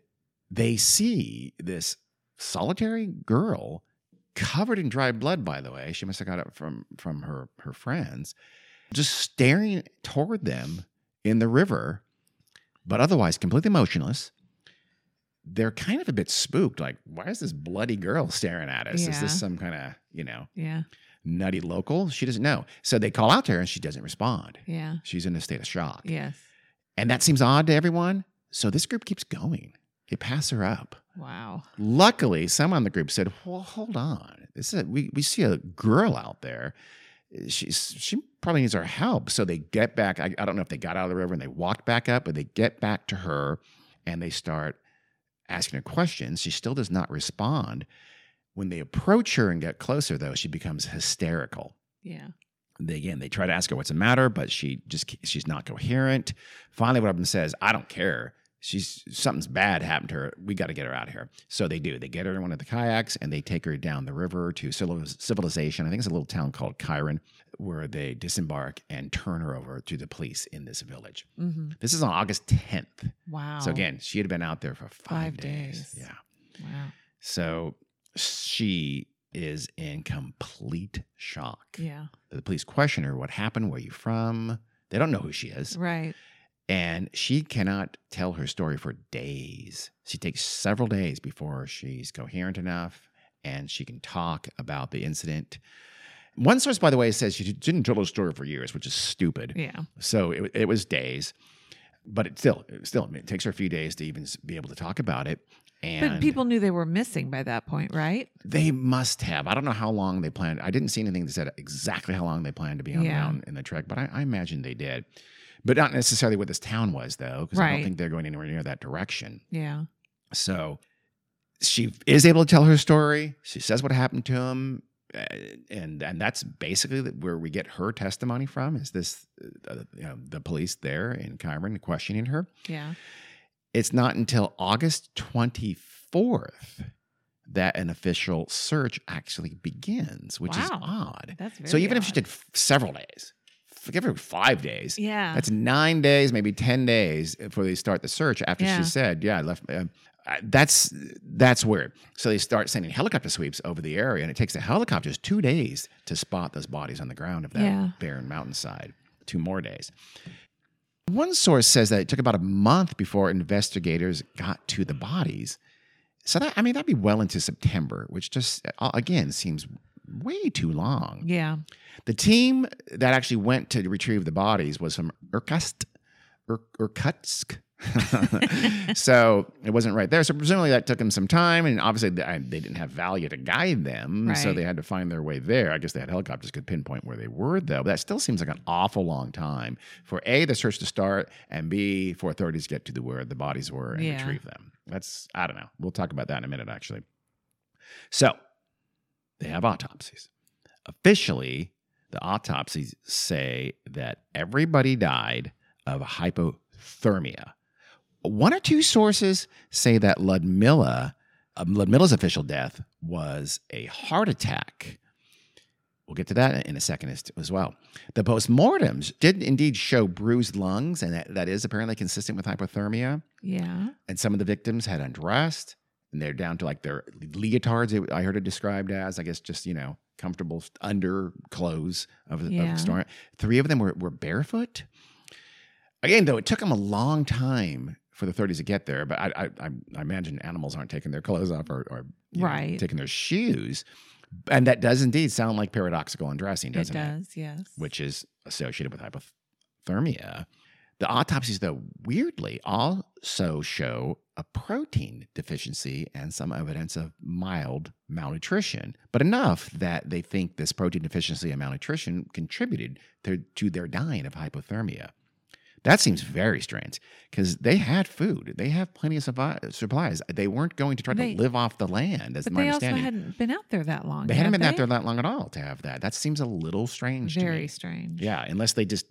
[SPEAKER 1] they see this solitary girl covered in dry blood by the way she must have got it from from her her friends just staring toward them in the river but otherwise completely motionless they're kind of a bit spooked like why is this bloody girl staring at us is this some kind of you know
[SPEAKER 2] Yeah.
[SPEAKER 1] nutty local she doesn't know so they call out to her and she doesn't respond
[SPEAKER 2] Yeah.
[SPEAKER 1] she's in a state of shock
[SPEAKER 2] Yes.
[SPEAKER 1] and that seems odd to everyone. So this group keeps going. They pass her up.
[SPEAKER 2] Wow.
[SPEAKER 1] Luckily, someone on the group said, "Well, hold on. This is a, we we see a girl out there. She's she probably needs our help." So they get back. I, I don't know if they got out of the river and they walked back up, but they get back to her and they start asking her questions. She still does not respond. When they approach her and get closer, though, she becomes hysterical
[SPEAKER 2] Yeah.
[SPEAKER 1] they again they try to ask her what's the matter but she just she's not coherent finally one of them says i don't care she's something's bad happened to her. We got to get her out of here. So they do. They get her in one of the kayaks and they take her down the river to civilization. I think it's a little town called Chiron, where they disembark and turn her over to the police in this village.
[SPEAKER 2] hmm
[SPEAKER 1] This is on August 10th.
[SPEAKER 2] Wow.
[SPEAKER 1] So again, she had been out there for five,
[SPEAKER 2] Five
[SPEAKER 1] days.
[SPEAKER 2] days.
[SPEAKER 1] Yeah.
[SPEAKER 2] Wow.
[SPEAKER 1] So she is in complete shock.
[SPEAKER 2] Yeah.
[SPEAKER 1] The police question her, What happened? Where are you from? They don't know who she is.
[SPEAKER 2] Right.
[SPEAKER 1] And she cannot tell her story for days. She takes several days before she's coherent enough and she can talk about the incident. One source, by the way, says she didn't tell her story for years, which is stupid.
[SPEAKER 2] Yeah.
[SPEAKER 1] So it, it was days, but it still, it still, I mean, it takes her a few days to even be able to talk about it. And
[SPEAKER 2] But people knew they were missing by that point, right?
[SPEAKER 1] they must have. I don't know how long they planned. I didn't see anything that said exactly how long they planned to be on the
[SPEAKER 2] Yeah.
[SPEAKER 1] mountain in the trek, but I, I imagine they did. But not necessarily what this town was, though, because I don't think they're going anywhere near that direction.
[SPEAKER 2] Yeah.
[SPEAKER 1] So she is able to tell her story. She says what happened to him, uh, and and that's basically where we get her testimony from. Is this uh, you know, the police there in Chiron questioning her?
[SPEAKER 2] Yeah.
[SPEAKER 1] It's not until August twenty fourth that an official search actually begins, which is odd.
[SPEAKER 2] That's
[SPEAKER 1] So even if she
[SPEAKER 2] odd.
[SPEAKER 1] did f- several days, give her five days.
[SPEAKER 2] Yeah.
[SPEAKER 1] That's nine days, maybe ten days before they start the search. After
[SPEAKER 2] Yeah.
[SPEAKER 1] she said, "Yeah, I left." Uh, uh, that's that's weird. So they start sending helicopter sweeps over the area, and it takes the helicopters two days to spot those bodies on the ground of that
[SPEAKER 2] Yeah.
[SPEAKER 1] barren mountainside. Two more days. One source says that it took about a month before investigators got to the bodies. So that I mean that'd be well into September, which just uh, again seems way too long.
[SPEAKER 2] yeah.
[SPEAKER 1] The team that actually went to retrieve the bodies was from Irkutsk. Ir- Irkutsk. *laughs* so it wasn't right there. So presumably that took them some time, and obviously they, they didn't have Valia to guide them, so they had to find their way there. I guess they had helicopters could pinpoint where they were, though. But that still seems like an awful long time for a the search to start, and b for authorities to get to the where the bodies were and
[SPEAKER 2] Yeah.
[SPEAKER 1] retrieve them. That's I don't know. We'll talk about that in a minute, actually. So they have autopsies. Officially, the autopsies say that everybody died of hypothermia. One or two sources say that Ludmilla, um, Ludmilla's official death was a heart attack. We'll get to that in a second as, well. The postmortems did indeed show bruised lungs, and that, that is apparently consistent with hypothermia.
[SPEAKER 2] Yeah.
[SPEAKER 1] And some of the victims had undressed, and they're down to like their leotards. it- I heard it described as, I guess, just you know, comfortable underclothes of,
[SPEAKER 2] Yeah.
[SPEAKER 1] of storm. Three of them were, were barefoot. Again, though, it took them a long time for the 30s to get there. But I, I, I, imagine animals aren't taking their clothes off or, or you know,
[SPEAKER 2] Right.
[SPEAKER 1] taking their shoes. And that does indeed sound like paradoxical undressing,
[SPEAKER 2] It
[SPEAKER 1] doesn't it?
[SPEAKER 2] does. Yes.
[SPEAKER 1] which is associated with hypothermia. The autopsies, though, weirdly also show a protein deficiency and some evidence of mild malnutrition, but enough that they think this protein deficiency and malnutrition contributed to, to their dying of hypothermia. That seems very strange because they had food. They have plenty of supplies. They weren't going to try
[SPEAKER 2] They-
[SPEAKER 1] to live off the land, as
[SPEAKER 2] but
[SPEAKER 1] my
[SPEAKER 2] they also
[SPEAKER 1] understanding.
[SPEAKER 2] hadn't been out there that long.
[SPEAKER 1] they hadn't been out there that long at all to have that. That seems a little strange to me.
[SPEAKER 2] Very strange.
[SPEAKER 1] Yeah, unless they just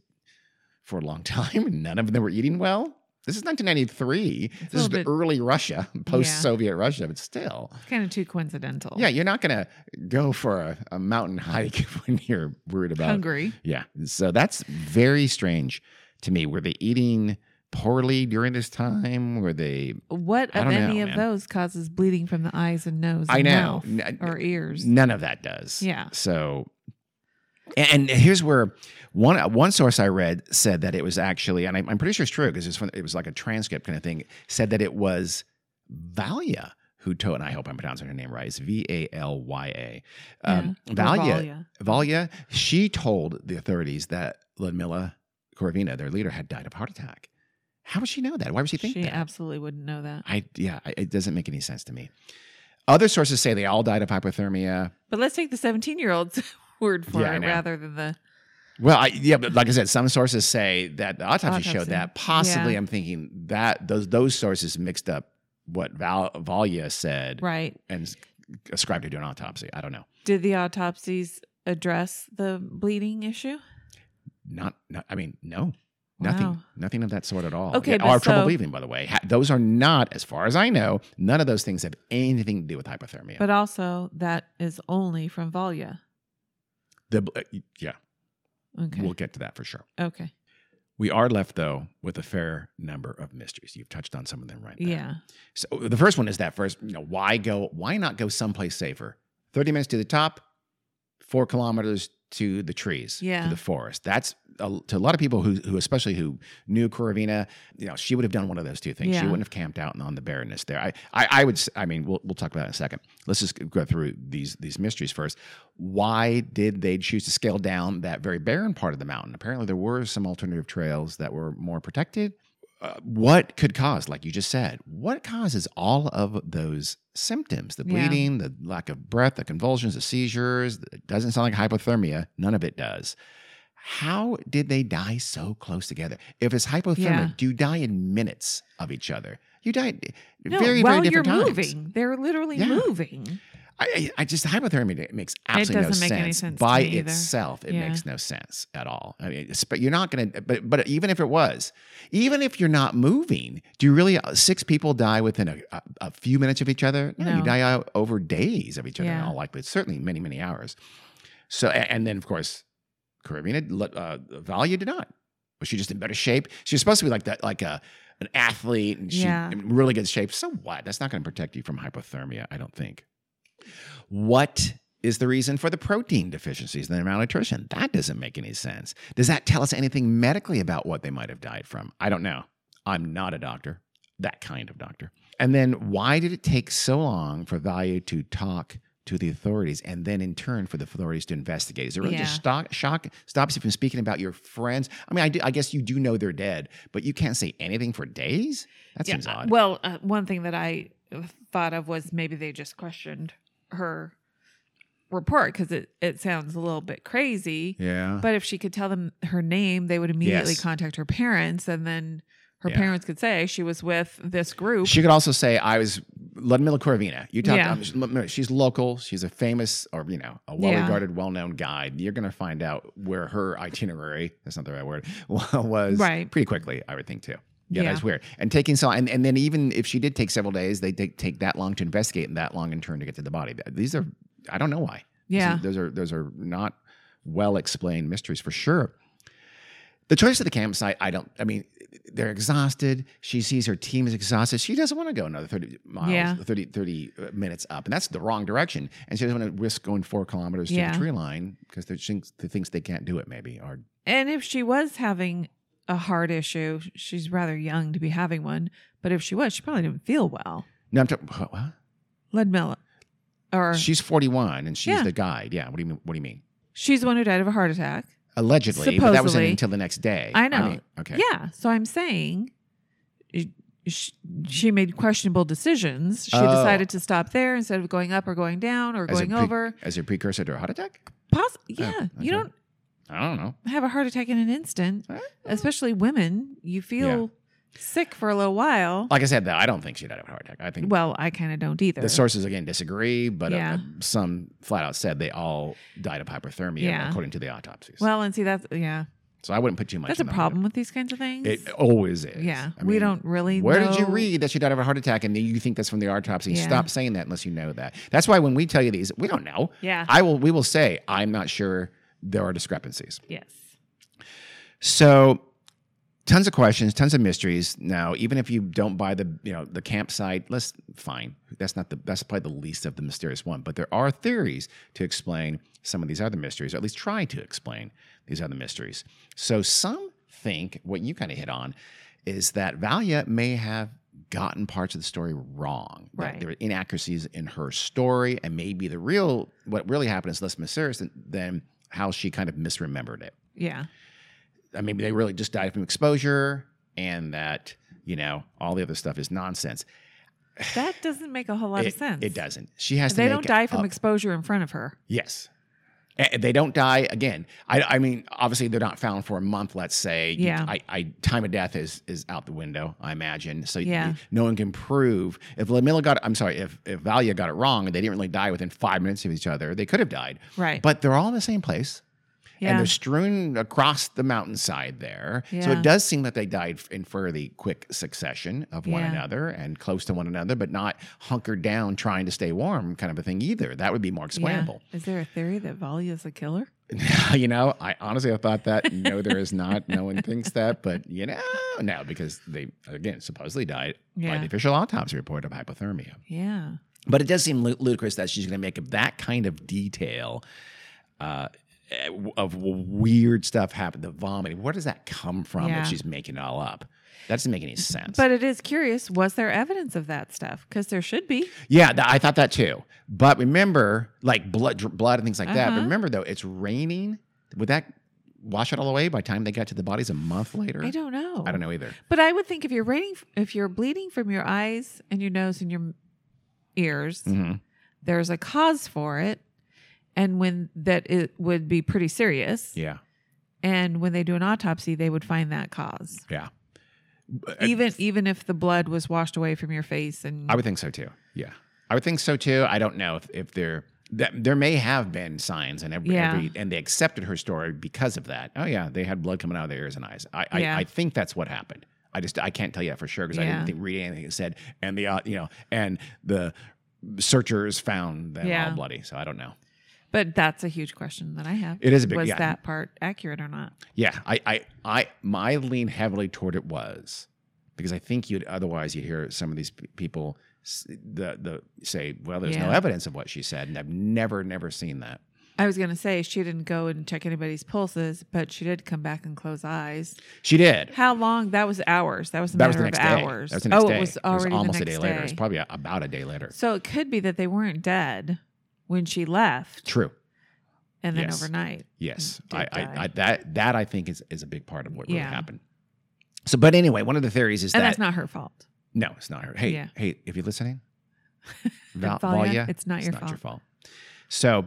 [SPEAKER 1] for a long *laughs* time none of them were eating well. This is 1993.
[SPEAKER 2] It's
[SPEAKER 1] this is the
[SPEAKER 2] bit-
[SPEAKER 1] early Russia, post-Soviet Russia, but still.
[SPEAKER 2] It's kind of too coincidental.
[SPEAKER 1] Yeah, you're not gonna go for a, a mountain hike *laughs* when you're worried about.
[SPEAKER 2] Hungry.
[SPEAKER 1] Yeah, so that's very strange to me. Were they eating poorly during this time? Were they?
[SPEAKER 2] What of any
[SPEAKER 1] know,
[SPEAKER 2] of
[SPEAKER 1] man.
[SPEAKER 2] those causes bleeding from the eyes and nose?
[SPEAKER 1] I
[SPEAKER 2] and
[SPEAKER 1] know.
[SPEAKER 2] mouth
[SPEAKER 1] N-
[SPEAKER 2] or ears.
[SPEAKER 1] None of that does.
[SPEAKER 2] Yeah.
[SPEAKER 1] So, and, and here's where one one source I read said that it was actually, and I'm, I'm pretty sure it's true because it was, it was like a transcript kind of thing. Said that it was Valia who told, and I hope I'm pronouncing her name right. It's V A L Y A. Um,
[SPEAKER 2] Yeah,
[SPEAKER 1] Valia,
[SPEAKER 2] Valia.
[SPEAKER 1] She told the authorities that Ludmila Korovina, their leader, had died of heart attack. How would she know that? Why would she think
[SPEAKER 2] she
[SPEAKER 1] that?
[SPEAKER 2] absolutely wouldn't know that.
[SPEAKER 1] I yeah, I- it doesn't make any sense to me. Other sources say they all died of hypothermia.
[SPEAKER 2] But let's take the 17 year old's *laughs* word for
[SPEAKER 1] Yeah,
[SPEAKER 2] it rather than the.
[SPEAKER 1] Well, I, yeah, but like I said, some sources say that the autopsy, showed that. Possibly,
[SPEAKER 2] Yeah.
[SPEAKER 1] I'm thinking that those those sources mixed up what Val, Valia said
[SPEAKER 2] Right.
[SPEAKER 1] and ascribed it to an autopsy. I don't know.
[SPEAKER 2] Did the autopsies address the bleeding issue?
[SPEAKER 1] Not, not I mean, no, Nothing,
[SPEAKER 2] Wow.
[SPEAKER 1] nothing of that sort at all.
[SPEAKER 2] Okay,
[SPEAKER 1] Yeah,
[SPEAKER 2] but
[SPEAKER 1] or trouble
[SPEAKER 2] so-
[SPEAKER 1] breathing, by the way. Ha- Those are not, as far as I know, none of those things have anything to do with hypothermia.
[SPEAKER 2] But also, that is only from Valia.
[SPEAKER 1] The, uh, yeah,
[SPEAKER 2] Okay.
[SPEAKER 1] we'll get to that for sure.
[SPEAKER 2] okay.
[SPEAKER 1] We are left though with a fair number of mysteries. You've touched on some of them right there.
[SPEAKER 2] Yeah.
[SPEAKER 1] So the first one is that first, you know, why go? Why not go someplace safer? Thirty minutes to the top, four kilometers to the trees,
[SPEAKER 2] Yeah.
[SPEAKER 1] to the forest. That's a, to a lot of people who, who especially who knew Korovina. You know, she would have done one of those two things. She wouldn't have camped out on the barrenness there. I, I, I would. I mean, we'll we'll talk about it in a second. Let's just go through these these mysteries first. Why did they choose to scale down that very barren part of the mountain? Apparently, there were some alternative trails that were more protected uh, what could cause, like you just said, what causes all of those symptoms? The
[SPEAKER 2] Yeah.
[SPEAKER 1] bleeding, the lack of breath, the convulsions, the seizures. It doesn't sound like hypothermia. None of it does. How did they die so close together? If it's hypothermia,
[SPEAKER 2] Yeah.
[SPEAKER 1] do you die in minutes of each other? You die
[SPEAKER 2] No,
[SPEAKER 1] very,
[SPEAKER 2] while
[SPEAKER 1] very different
[SPEAKER 2] you're
[SPEAKER 1] times.
[SPEAKER 2] moving, they're literally
[SPEAKER 1] Yeah.
[SPEAKER 2] moving.
[SPEAKER 1] I, I just hypothermia makes absolutely no
[SPEAKER 2] doesn't make
[SPEAKER 1] sense.
[SPEAKER 2] any sense
[SPEAKER 1] by itself. It
[SPEAKER 2] Yeah.
[SPEAKER 1] makes no sense at all. I mean, but you're not going to. But but even if it was, even if you're not moving, do you really uh, six people die within a, a, a few minutes of each other? No, you die out over days of each other in all likelihood. Certainly many many hours. So and then of course, Caribbean uh, Valia did not. Was she just in better shape? She was supposed to be like that, like a an athlete, and she
[SPEAKER 2] Yeah.
[SPEAKER 1] in really good shape. So what? That's not going to protect you from hypothermia, I don't think. What is the reason for the protein deficiencies and the malnutrition? That doesn't make any sense. Does that tell us anything medically about what they might have died from? I don't know. I'm not a doctor, that kind of doctor. And then why did it take so long for Valia to talk to the authorities and then in turn for the authorities to investigate? Is it really just
[SPEAKER 2] Yeah.
[SPEAKER 1] stock, shock, stops you from speaking about your friends? I mean, I, do, I guess you do know they're dead, but you can't say anything for days? That seems
[SPEAKER 2] uh,
[SPEAKER 1] odd.
[SPEAKER 2] Well, uh, one thing that I thought of was maybe they just questioned her report because it, it sounds a little bit crazy.
[SPEAKER 1] yeah.
[SPEAKER 2] But if she could tell them her name, they would immediately
[SPEAKER 1] Yes.
[SPEAKER 2] contact her parents, and then her
[SPEAKER 1] Yeah.
[SPEAKER 2] parents could say she was with this group.
[SPEAKER 1] She could also say, "I was Ludmilla Korovina." You talked.
[SPEAKER 2] Yeah.
[SPEAKER 1] um, she's- local. She's a famous, or you know, a well-regarded, well-known guide. You're going to find out where her itinerary—that's not the right word—was *laughs*
[SPEAKER 2] Right.
[SPEAKER 1] pretty quickly. I would think too. Yeah,
[SPEAKER 2] Yeah.
[SPEAKER 1] that's weird. And taking so, and, and then even if she did take several days, they take take that long to investigate and that long in turn to get to the body. These are, I don't know why.
[SPEAKER 2] Yeah.
[SPEAKER 1] are- those are those are not well explained mysteries for sure. The choice of the campsite, I don't. I mean, they're exhausted. She sees her team is exhausted. She doesn't want to go another 30 miles,
[SPEAKER 2] Yeah.
[SPEAKER 1] 30, 30 uh, minutes up. And that's the wrong direction. And she doesn't want to risk going four kilometers to the tree line because she thinks, she thinks they can't do it, maybe. Or
[SPEAKER 2] and if she was having a heart issue, she's rather young to be having one. But if she was, she probably didn't feel well.
[SPEAKER 1] no, I'm talking. What? what?
[SPEAKER 2] Ludmilla, or
[SPEAKER 1] She's 41 and she's
[SPEAKER 2] Yeah.
[SPEAKER 1] the guide. Yeah. What do you mean? What do you mean?
[SPEAKER 2] she's the one who died of a heart attack.
[SPEAKER 1] Allegedly, but that wasn't
[SPEAKER 2] Supposedly.
[SPEAKER 1] until the next day.
[SPEAKER 2] I know.
[SPEAKER 1] mean, okay.
[SPEAKER 2] Yeah. So I'm saying it- sh- she made questionable decisions. She
[SPEAKER 1] Oh.
[SPEAKER 2] decided to stop there instead of going up or going down or
[SPEAKER 1] As a
[SPEAKER 2] going
[SPEAKER 1] pre-
[SPEAKER 2] over.
[SPEAKER 1] as a precursor to a heart attack.
[SPEAKER 2] Poss- oh, yeah.
[SPEAKER 1] okay.
[SPEAKER 2] You don't
[SPEAKER 1] I don't know.
[SPEAKER 2] have a heart attack in an instant, especially women. You feel sick for a little while.
[SPEAKER 1] Like I said, though, I don't think she died of a heart attack. I think
[SPEAKER 2] Well, I kind of don't either.
[SPEAKER 1] the sources again disagree, but uh,
[SPEAKER 2] Yeah.
[SPEAKER 1] some flat out said they all died of hypothermia
[SPEAKER 2] Yeah.
[SPEAKER 1] according to the autopsies.
[SPEAKER 2] well, and see, that's, yeah,
[SPEAKER 1] so I wouldn't put too much.
[SPEAKER 2] that's a
[SPEAKER 1] in
[SPEAKER 2] problem with these kinds of things.
[SPEAKER 1] It always is.
[SPEAKER 2] yeah.
[SPEAKER 1] I
[SPEAKER 2] we
[SPEAKER 1] mean,
[SPEAKER 2] don't really
[SPEAKER 1] Where did you
[SPEAKER 2] know-
[SPEAKER 1] read that she died of a heart attack and you think that's from the autopsy?
[SPEAKER 2] Yeah.
[SPEAKER 1] Stop saying that unless you know that. That's why when we tell you these, we don't know.
[SPEAKER 2] Yeah.
[SPEAKER 1] I will. We will say I'm not sure. There are discrepancies.
[SPEAKER 2] yes.
[SPEAKER 1] So tons of questions, tons of mysteries. Now, even if you don't buy the you know the campsite, let's fine. That's not the that's probably the least of the mysterious one. But there are theories to explain some of these other mysteries, or at least try to explain these other mysteries. So some think what you kind of hit on is that Valia may have gotten parts of the story wrong. That
[SPEAKER 2] Right.
[SPEAKER 1] There were inaccuracies in her story, and maybe the real what really happened is less mysterious than, than how she kind of misremembered it.
[SPEAKER 2] Yeah.
[SPEAKER 1] I mean, they really just died from exposure, and that you know all the other stuff is nonsense.
[SPEAKER 2] That doesn't make a whole lot
[SPEAKER 1] it,
[SPEAKER 2] of sense.
[SPEAKER 1] It doesn't. She has to.
[SPEAKER 2] They don't die from
[SPEAKER 1] up-
[SPEAKER 2] exposure in front of her.
[SPEAKER 1] yes, they don't die again. I, I mean, obviously they're not found for a month. Let's say.
[SPEAKER 2] Yeah.
[SPEAKER 1] I, I time of death is is out the window. I imagine. So
[SPEAKER 2] Yeah.
[SPEAKER 1] no one can prove if Lamilla got. I'm sorry. If if Valia got it wrong and they didn't really die within five minutes of each other, they could have died.
[SPEAKER 2] Right.
[SPEAKER 1] But they're all in the same place.
[SPEAKER 2] Yeah.
[SPEAKER 1] and they're strewn across the mountainside there. So it does seem that they died in fairly quick succession of one
[SPEAKER 2] Yeah.
[SPEAKER 1] another and close to one another, but not hunkered down trying to stay warm, kind of a thing either. That would be more explainable.
[SPEAKER 2] Is there a theory that Valia is a killer? *laughs*
[SPEAKER 1] you know, I honestly have thought that. No, there is not. No one thinks that, but you know, no, because they again supposedly died by the official autopsy report of hypothermia.
[SPEAKER 2] Yeah.
[SPEAKER 1] But it does seem ludicrous that she's going to make up that kind of detail uh, of weird stuff happen. The vomiting. Where does that come from?
[SPEAKER 2] Yeah.
[SPEAKER 1] That she's making it all up. That doesn't make any sense.
[SPEAKER 2] But it is curious. Was there evidence of that stuff? Because there should be.
[SPEAKER 1] yeah, th- I thought that too. But remember, like blood, dr- blood and things like that. But
[SPEAKER 2] Uh-huh.
[SPEAKER 1] remember though, it's raining. Would that wash it all away by the time they got to the bodies a month later?
[SPEAKER 2] I don't know.
[SPEAKER 1] I don't know either.
[SPEAKER 2] But I would think if you're raining, if you're bleeding from your eyes and your nose and your ears,
[SPEAKER 1] hmm
[SPEAKER 2] there's a cause for it, and when that it would be pretty serious.
[SPEAKER 1] Yeah,
[SPEAKER 2] And when they do an autopsy, they would find that cause,
[SPEAKER 1] yeah. Uh,
[SPEAKER 2] even even if the blood was washed away from your face. And
[SPEAKER 1] I would think so too. Yeah, I would think so too. I don't know if, if there that there may have been signs and every,
[SPEAKER 2] Yeah.
[SPEAKER 1] every and they accepted her story because of that. Oh yeah, they had blood coming out of their ears and eyes. I I,
[SPEAKER 2] Yeah.
[SPEAKER 1] I think that's what happened. I just I can't tell you that for sure because I didn't think, read anything that said and the uh, you know and the searchers found them
[SPEAKER 2] Yeah.
[SPEAKER 1] all bloody. So I don't know.
[SPEAKER 2] But that's a huge question that I have.
[SPEAKER 1] It is a big
[SPEAKER 2] was
[SPEAKER 1] yeah.
[SPEAKER 2] that part accurate or not?
[SPEAKER 1] Yeah, I, I, I, my lean heavily toward it was because I think you'd otherwise you hear some of these people the the say, well, there's no evidence of what she said, and I've never never seen that.
[SPEAKER 2] I was going to say she didn't go and check anybody's pulses, but she did come back and close eyes.
[SPEAKER 1] She did.
[SPEAKER 2] How long? That was hours. That was a
[SPEAKER 1] That was
[SPEAKER 2] matter
[SPEAKER 1] the next
[SPEAKER 2] of
[SPEAKER 1] day.
[SPEAKER 2] hours.
[SPEAKER 1] That was the next
[SPEAKER 2] oh,
[SPEAKER 1] day.
[SPEAKER 2] it was already
[SPEAKER 1] almost
[SPEAKER 2] the
[SPEAKER 1] a day
[SPEAKER 2] next
[SPEAKER 1] later.
[SPEAKER 2] day.
[SPEAKER 1] It's probably a, about a day later.
[SPEAKER 2] so it could be that they weren't dead when she left,
[SPEAKER 1] True.
[SPEAKER 2] and then
[SPEAKER 1] Yes.
[SPEAKER 2] overnight.
[SPEAKER 1] Yes, I, I. I, that that I think is is a big part of what really
[SPEAKER 2] Yeah.
[SPEAKER 1] happened. So, but anyway, one of the theories is
[SPEAKER 2] And
[SPEAKER 1] that
[SPEAKER 2] that's not her fault.
[SPEAKER 1] no, it's not her. Hey,
[SPEAKER 2] Yeah.
[SPEAKER 1] hey, if you're listening, *laughs* Val-
[SPEAKER 2] Valia, it's not
[SPEAKER 1] it's
[SPEAKER 2] your
[SPEAKER 1] not
[SPEAKER 2] fault.
[SPEAKER 1] your fault. So,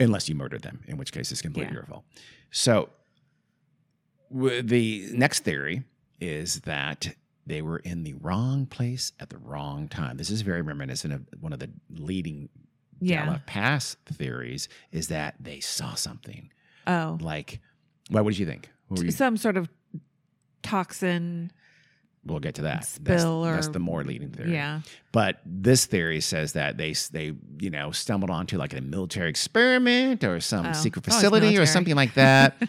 [SPEAKER 1] unless you murdered them, in which case it's completely
[SPEAKER 2] Yeah.
[SPEAKER 1] your fault. So, w- the next theory is that they were in the wrong place at the wrong time. This is very reminiscent of one of the leading
[SPEAKER 2] Yeah.
[SPEAKER 1] Dyatlov Pass theories. Is that they saw something
[SPEAKER 2] Oh,
[SPEAKER 1] like, well, what did you think? You-
[SPEAKER 2] some sort of toxin
[SPEAKER 1] we'll get to that.
[SPEAKER 2] spill
[SPEAKER 1] that's,
[SPEAKER 2] or
[SPEAKER 1] that's the more leading theory.
[SPEAKER 2] Yeah.
[SPEAKER 1] But this theory says that they they you know stumbled onto like a military experiment or some
[SPEAKER 2] Oh,
[SPEAKER 1] secret
[SPEAKER 2] oh,
[SPEAKER 1] facility or something like that. *laughs*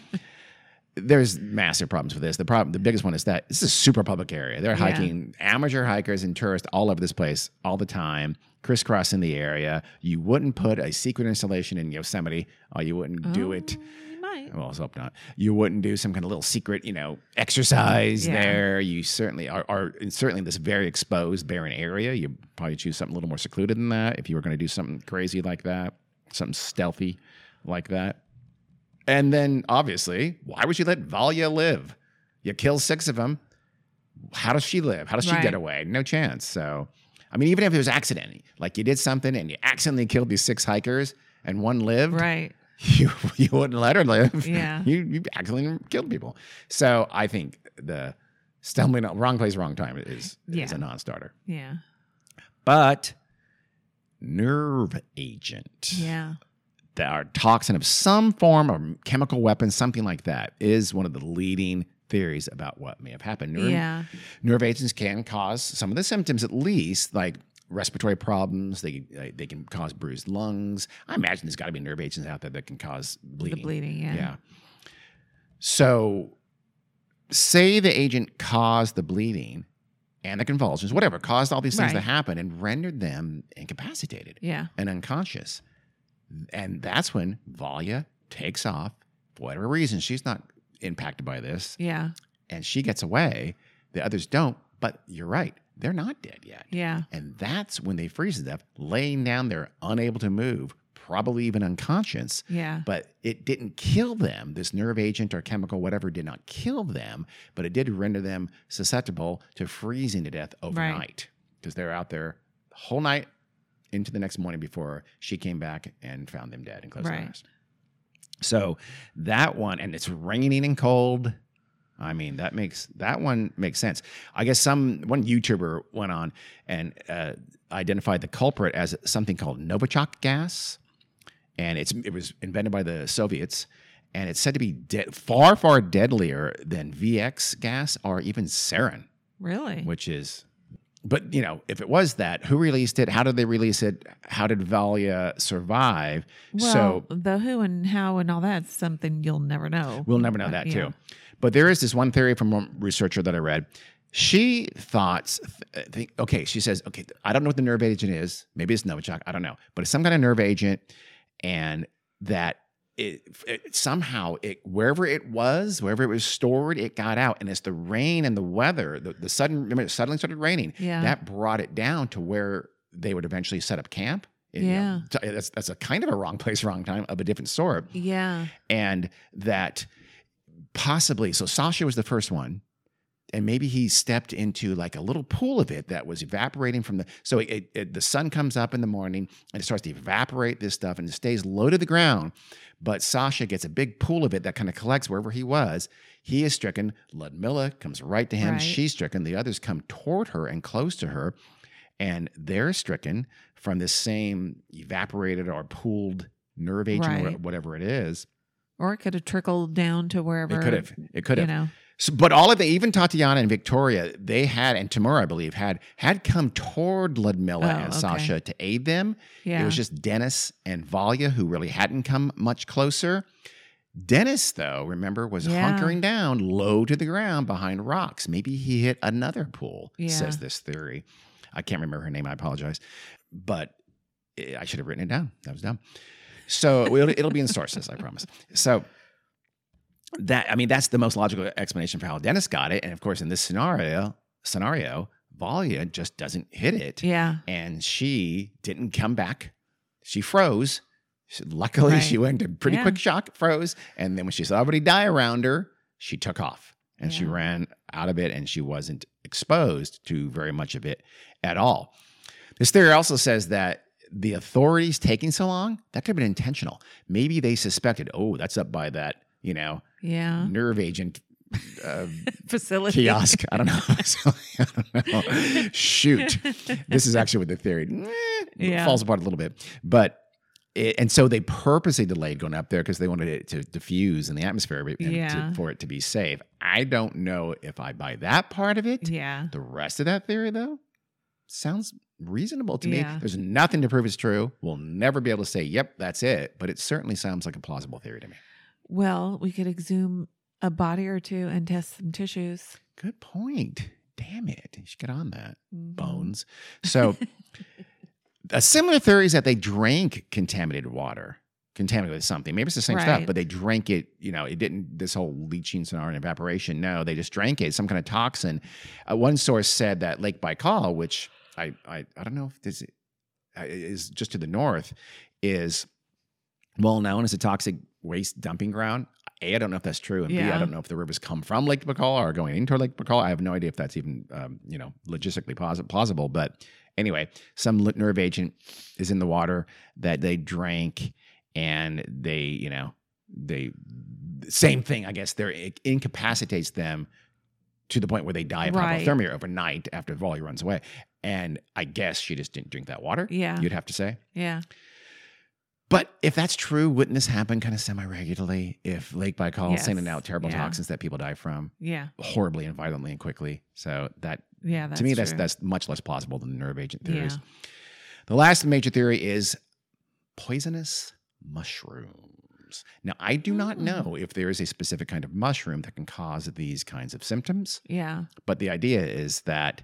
[SPEAKER 1] There's massive problems with this. The problem, the biggest one is that this is a super public area. They're
[SPEAKER 2] Yeah.
[SPEAKER 1] hiking amateur hikers and tourists all over this place all the time, crisscrossing the area. You wouldn't put a secret installation in Yosemite, or you wouldn't do oh, it.
[SPEAKER 2] Oh, You might.
[SPEAKER 1] Well, let's hope not. You wouldn't do some kind of little secret, you know, exercise
[SPEAKER 2] Yeah.
[SPEAKER 1] there. You certainly are, are certainly in this very exposed, barren area. You probably choose something a little more secluded than that if you were going to do something crazy like that, something stealthy like that. And then, obviously, why would you let Valya live? You kill six of them. How does she live? How does she
[SPEAKER 2] Right.
[SPEAKER 1] get away? No chance. So, I mean, even if it was accident, like you did something and you accidentally killed these six hikers and one lived,
[SPEAKER 2] Right. *laughs*
[SPEAKER 1] you you wouldn't let her live.
[SPEAKER 2] Yeah. *laughs*
[SPEAKER 1] you you accidentally killed people. So I think the stumbling on wrong place, wrong time is is a non-starter.
[SPEAKER 2] Yeah.
[SPEAKER 1] But nerve agent,
[SPEAKER 2] Yeah.
[SPEAKER 1] That are toxin of some form or chemical weapon, something like that, is one of the leading theories about what may have happened. Nerve,
[SPEAKER 2] Yeah.
[SPEAKER 1] nerve agents can cause some of the symptoms, at least, like respiratory problems. They they can cause bruised lungs. I imagine there's got to be nerve agents out there that can cause bleeding.
[SPEAKER 2] The bleeding. Yeah.
[SPEAKER 1] Yeah. So, say the agent caused the bleeding and the convulsions, whatever, caused all these things to happen and rendered them incapacitated
[SPEAKER 2] Yeah.
[SPEAKER 1] and unconscious. And that's when Valia takes off for whatever reason. She's not impacted by this
[SPEAKER 2] Yeah.
[SPEAKER 1] and she gets away. The others don't, but you're right. They're not dead yet.
[SPEAKER 2] Yeah.
[SPEAKER 1] And that's when they freeze to death, laying down there, unable to move, probably even unconscious.
[SPEAKER 2] Yeah.
[SPEAKER 1] But it didn't kill them. This nerve agent or chemical, whatever, did not kill them, but it did render them susceptible to freezing to death overnight because they're out there the whole night into the next morning before she came back and found them dead and closed their
[SPEAKER 2] Right.
[SPEAKER 1] eyes. So that one, and it's raining and cold. I mean, that makes that one makes sense. I guess some one YouTuber went on and uh, identified the culprit as something called Novichok gas, and it's it was invented by the Soviets, and it's said to be de- far, far deadlier than VX gas or even sarin,
[SPEAKER 2] Really?
[SPEAKER 1] which is. But you know, if it was that, who released it? How did they release it? How did Valia survive?
[SPEAKER 2] well,
[SPEAKER 1] so
[SPEAKER 2] the who and how and all that's something you'll never know.
[SPEAKER 1] We'll never know
[SPEAKER 2] But,
[SPEAKER 1] that
[SPEAKER 2] yeah.
[SPEAKER 1] too. But there is this one theory from one researcher that I read. She thought, think, okay, she says, okay, I don't know what the nerve agent is. Maybe it's Novichok. I don't know, but it's some kind of nerve agent, and that it, it somehow it wherever it was, wherever it was stored, it got out, and it's the rain and the weather, the, the sudden remember it suddenly started raining.
[SPEAKER 2] Yeah.
[SPEAKER 1] that brought it down to where they would eventually set up camp. You know,
[SPEAKER 2] Yeah.
[SPEAKER 1] Eh, that's that's a kind of a wrong place, *laughs* wrong time of a different sort
[SPEAKER 2] Yeah.
[SPEAKER 1] and that possibly so Sasha was the first one and maybe he stepped into like a little pool of it that was evaporating from the so it, it- the sun comes up in the morning and it starts to evaporate this stuff and it stays low to the ground but Sasha gets a big pool of it that kind of collects wherever he was he is stricken Ludmilla comes right to him
[SPEAKER 2] Right.
[SPEAKER 1] she's stricken the others come toward her and close to her and they're stricken from this same evaporated or pooled nerve agent or
[SPEAKER 2] Right.
[SPEAKER 1] whatever it is
[SPEAKER 2] Or it could have trickled down to wherever
[SPEAKER 1] it could have. It could
[SPEAKER 2] you
[SPEAKER 1] have.
[SPEAKER 2] know.
[SPEAKER 1] So, but all of the, even Tatiana and Victoria, they had, and Timur, I believe, had had come toward Ludmilla
[SPEAKER 2] Oh,
[SPEAKER 1] and
[SPEAKER 2] okay.
[SPEAKER 1] Sasha to aid them.
[SPEAKER 2] Yeah.
[SPEAKER 1] It was just Dennis and Valia who really hadn't come much closer. Dennis, though, remember, was
[SPEAKER 2] Yeah.
[SPEAKER 1] hunkering down low to the ground behind rocks. Maybe he hit another pool,
[SPEAKER 2] Yeah.
[SPEAKER 1] says this theory. I can't remember her name. I apologize. But eh, I should have written it down. That was dumb. So it'll, it'll be in sources, I promise. So that I mean, that's the most logical explanation for how Dennis got it. And of course, in this scenario, scenario, Valia just doesn't hit it,
[SPEAKER 2] yeah.
[SPEAKER 1] and she didn't come back. She froze. She- luckily,
[SPEAKER 2] Right.
[SPEAKER 1] she went into pretty
[SPEAKER 2] Yeah.
[SPEAKER 1] quick shock, froze, and then when she saw everybody die around her, she took off and she ran out of it, and she wasn't exposed to very much of it at all. This theory also says that the authorities taking so long that could have been intentional. Maybe they suspected, oh, that's up by that, you know,
[SPEAKER 2] Yeah.
[SPEAKER 1] nerve agent uh, *laughs*
[SPEAKER 2] Facility.
[SPEAKER 1] kiosk. I don't know. *laughs* *laughs* I don't know. Shoot, this is actually what the theory eh,
[SPEAKER 2] Yeah.
[SPEAKER 1] falls apart a little bit, but. It, and so they purposely delayed going up there because they wanted it to diffuse in the atmosphere and to-
[SPEAKER 2] Yeah.
[SPEAKER 1] for it to be safe. I don't know if I buy that part of it.
[SPEAKER 2] Yeah.
[SPEAKER 1] The rest of that theory, though, sounds reasonable to me. There's nothing to prove it's true. We'll never be able to say, yep, that's it. But it certainly sounds like a plausible theory to me.
[SPEAKER 2] Well, we could exhume a body or two and test some tissues.
[SPEAKER 1] Good point. Damn it. You should get on that.
[SPEAKER 2] Mhm.
[SPEAKER 1] Bones. So, a similar theory is that they drank contaminated water, contaminated with something. Maybe it's the same stuff, but they drank it. You know, it didn't, this whole leaching scenario and evaporation. No, they just drank it, some kind of toxin. Uh, one source said that Lake Baikal, which I, I, I don't know if this uh, is just to the north, is well known as a toxic waste dumping ground. A, I don't know if that's true, and B, I don't know if the rivers come from Lake Baikal or going into Lake Baikal. I have no idea if that's even um, you know logistically pos- plausible. But anyway, some nerve agent is in the water that they drank, and they you know they same thing. I guess they're it incapacitates them to the point where they die of
[SPEAKER 2] Right.
[SPEAKER 1] hypothermia overnight after Valia runs away. And I guess she just didn't drink that water.
[SPEAKER 2] Yeah.
[SPEAKER 1] You'd have to say.
[SPEAKER 2] Yeah.
[SPEAKER 1] But if that's true, wouldn't this happen kind of semi regularly if Lake Baikal
[SPEAKER 2] Yes.
[SPEAKER 1] sending out terrible
[SPEAKER 2] Yeah.
[SPEAKER 1] toxins that people die from
[SPEAKER 2] Yeah.
[SPEAKER 1] horribly and violently and quickly? So that
[SPEAKER 2] Yeah. That's
[SPEAKER 1] to me, that's
[SPEAKER 2] true.
[SPEAKER 1] that's much less plausible than the nerve agent theories.
[SPEAKER 2] Yeah.
[SPEAKER 1] The last major theory is poisonous mushrooms. Now, I do not
[SPEAKER 2] Mm.
[SPEAKER 1] know if there is a specific kind of mushroom that can cause these kinds of symptoms,
[SPEAKER 2] Yeah.
[SPEAKER 1] but the idea is that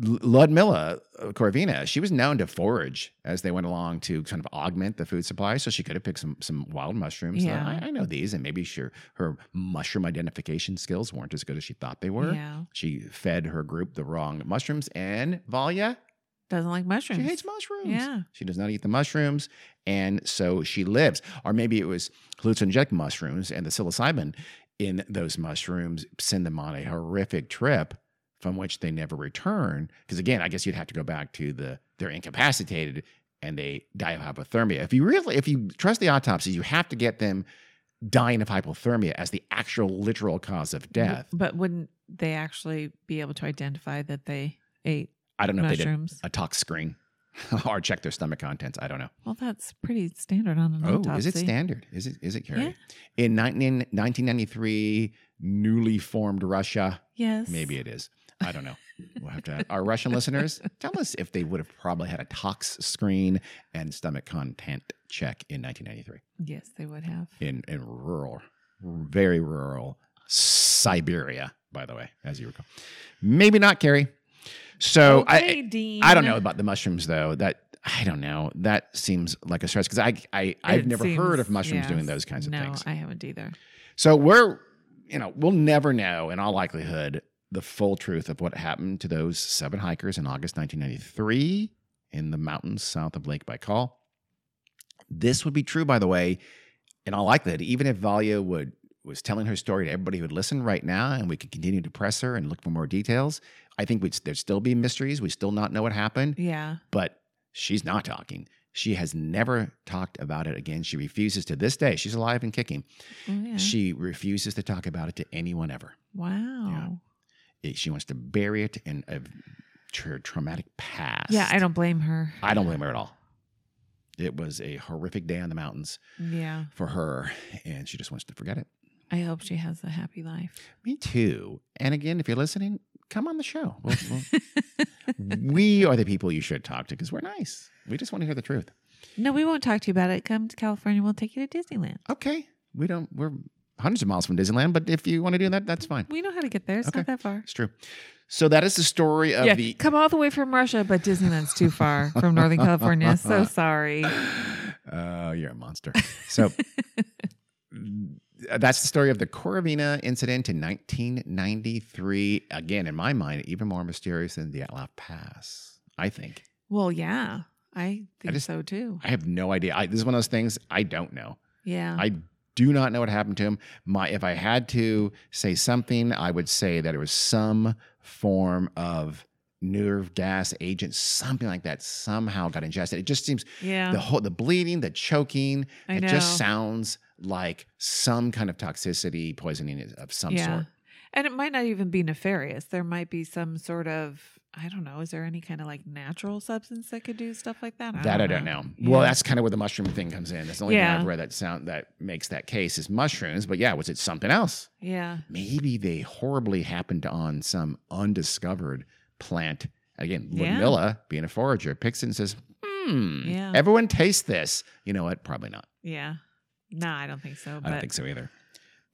[SPEAKER 1] Ludmilla uh, Korovina, she was known to forage as they went along to kind of augment the food supply. So she could have picked some some wild mushrooms.
[SPEAKER 2] Yeah.
[SPEAKER 1] I, I know these, and maybe sure her mushroom identification skills weren't as good as she thought they were.
[SPEAKER 2] Yeah.
[SPEAKER 1] She fed her group the wrong mushrooms, and Valia,
[SPEAKER 2] Doesn't like mushrooms.
[SPEAKER 1] she hates mushrooms.
[SPEAKER 2] Yeah.
[SPEAKER 1] She does not eat the mushrooms, and so she lives. Or maybe it was hallucinogenic mushrooms, and the psilocybin in those mushrooms send them on a horrific trip from which they never return. Because again, I guess you'd have to go back to the they're incapacitated and they die of hypothermia. If you really, if you trust the autopsies, you have to get them dying of hypothermia as the actual literal cause of death.
[SPEAKER 2] But wouldn't they actually be able to identify that they ate
[SPEAKER 1] I don't know if they did
[SPEAKER 2] mushrooms?
[SPEAKER 1] a tox screen. *laughs* or check their stomach contents. I don't know.
[SPEAKER 2] Well, that's pretty standard on an
[SPEAKER 1] Oh,
[SPEAKER 2] autopsy.
[SPEAKER 1] is it standard? Is it? Is it, Carrie?
[SPEAKER 2] Yeah.
[SPEAKER 1] In 19, 1993, newly formed Russia.
[SPEAKER 2] Yes.
[SPEAKER 1] Maybe it is. I don't know. We'll have to. Our Russian listeners, tell us if they would have probably had a tox screen and stomach content check in 1993
[SPEAKER 2] Yes, they would have.
[SPEAKER 1] in in rural, very rural Siberia. By the way, as you recall, maybe not, Carrie. So
[SPEAKER 2] okay,
[SPEAKER 1] I
[SPEAKER 2] Dean.
[SPEAKER 1] I don't know about the mushrooms though. That I don't know. That seems like a stretch because I I I've
[SPEAKER 2] It
[SPEAKER 1] never heard of mushrooms
[SPEAKER 2] yes.
[SPEAKER 1] doing those kinds of
[SPEAKER 2] no,
[SPEAKER 1] things.
[SPEAKER 2] I haven't either.
[SPEAKER 1] So we're, you know, we'll never know in all likelihood the full truth of what happened to those seven hikers in August 1993 in the mountains south of Lake Baikal. This would be true, by the way, in all likelihood, even if Valia would was telling her story to everybody who would listen right now, and we could continue to press her and look for more details. I think we'd, there'd still be mysteries. We still not know what happened,
[SPEAKER 2] Yeah.
[SPEAKER 1] but she's not talking. She has never talked about it again. She refuses to this day. She's alive and kicking.
[SPEAKER 2] Oh, yeah.
[SPEAKER 1] She refuses to talk about it to anyone ever.
[SPEAKER 2] wow.
[SPEAKER 1] It- she wants to bury it in a tra- traumatic past.
[SPEAKER 2] Yeah. I don't blame her.
[SPEAKER 1] I don't blame her at all. It was a horrific day on the mountains
[SPEAKER 2] Yeah.
[SPEAKER 1] for her, and she just wants to forget it.
[SPEAKER 2] I hope she has a happy life.
[SPEAKER 1] Me too. And again, if you're listening, come on the show. *laughs* We'll- we'll- we are the people you should talk to because we're nice. We just want to hear the truth.
[SPEAKER 2] No, we won't talk to you about it. Come to California. We'll take you to Disneyland.
[SPEAKER 1] Okay. We don't. We're hundreds of miles from Disneyland, but if you want to do that, that's fine.
[SPEAKER 2] We know how to get there. It's
[SPEAKER 1] Okay.
[SPEAKER 2] not that far.
[SPEAKER 1] It's true. So that is the story of
[SPEAKER 2] yeah,
[SPEAKER 1] the
[SPEAKER 2] come all the way from Russia, but Disneyland's too far *laughs* from Northern California. So *laughs* sorry.
[SPEAKER 1] Oh, you're a monster. So *laughs* that's the story of the Korovina incident in 1993. Again, in my mind, even more mysterious than the Dyatlov Pass. I think.
[SPEAKER 2] Well, yeah, I think
[SPEAKER 1] just-
[SPEAKER 2] so too.
[SPEAKER 1] I have no idea. I, this is one of those things I don't know.
[SPEAKER 2] Yeah.
[SPEAKER 1] I do not know what happened to him. My, if I had to say something, I would say that it was some form of nerve gas agent, something like that. Somehow got ingested. It just seems
[SPEAKER 2] yeah.
[SPEAKER 1] the whole the bleeding, the choking.
[SPEAKER 2] I
[SPEAKER 1] it
[SPEAKER 2] know.
[SPEAKER 1] just sounds like some kind of toxicity poisoning of some
[SPEAKER 2] yeah.
[SPEAKER 1] sort.
[SPEAKER 2] And it might not even be nefarious. There might be some sort of I don't know. Is there any kind of like natural substance that could do stuff like that?
[SPEAKER 1] that I don't know. Well,
[SPEAKER 2] Yeah.
[SPEAKER 1] that's kind of where the mushroom thing comes in. That's the only
[SPEAKER 2] Yeah.
[SPEAKER 1] thing I've read that sound that makes that case is mushrooms. But yeah, was it something else?
[SPEAKER 2] Yeah.
[SPEAKER 1] Maybe they horribly happened on some undiscovered plant. Again,
[SPEAKER 2] Yeah.
[SPEAKER 1] Ludmilla, being a forager, picks it and says, "Hmm,
[SPEAKER 2] Yeah.
[SPEAKER 1] everyone taste this." You know what? Probably not.
[SPEAKER 2] Yeah. No, I don't think so. But
[SPEAKER 1] I don't think so either.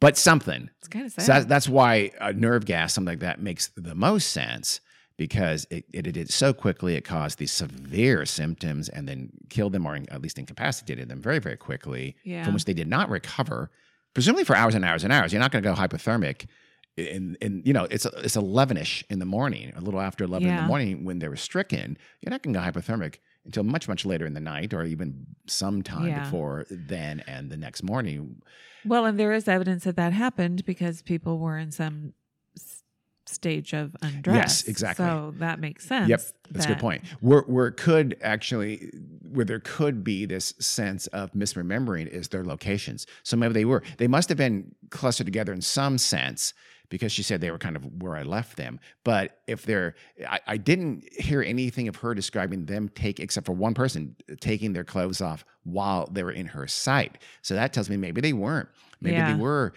[SPEAKER 1] But something.
[SPEAKER 2] it's kind of sad.
[SPEAKER 1] So that's why a nerve gas, something like that, makes the most sense because it, it, it did so quickly. It caused these severe symptoms and then killed them or at least incapacitated them very, very quickly,
[SPEAKER 2] Yeah.
[SPEAKER 1] from which they did not recover, presumably for hours and hours and hours. You're not going to go hypothermic. In, in you know it's it's 11ish in the morning a little after 11 in the morning when they were stricken you're not going to go hypothermic until much much later in the night or even sometime
[SPEAKER 2] Yeah.
[SPEAKER 1] before then and the next morning
[SPEAKER 2] well, and there is evidence that that happened because people were in some stage of undress.
[SPEAKER 1] Yes, exactly.
[SPEAKER 2] So that makes sense.
[SPEAKER 1] Yep, that's a good point. Where where it could actually where there could be this sense of misremembering is their locations. So maybe they were they must have been clustered together in some sense because she said they were kind of where I left them. But if they're I, I didn't hear anything of her describing them take except for one person taking their clothes off while they were in her sight. So that tells me maybe they weren't. Maybe
[SPEAKER 2] Yeah.
[SPEAKER 1] they were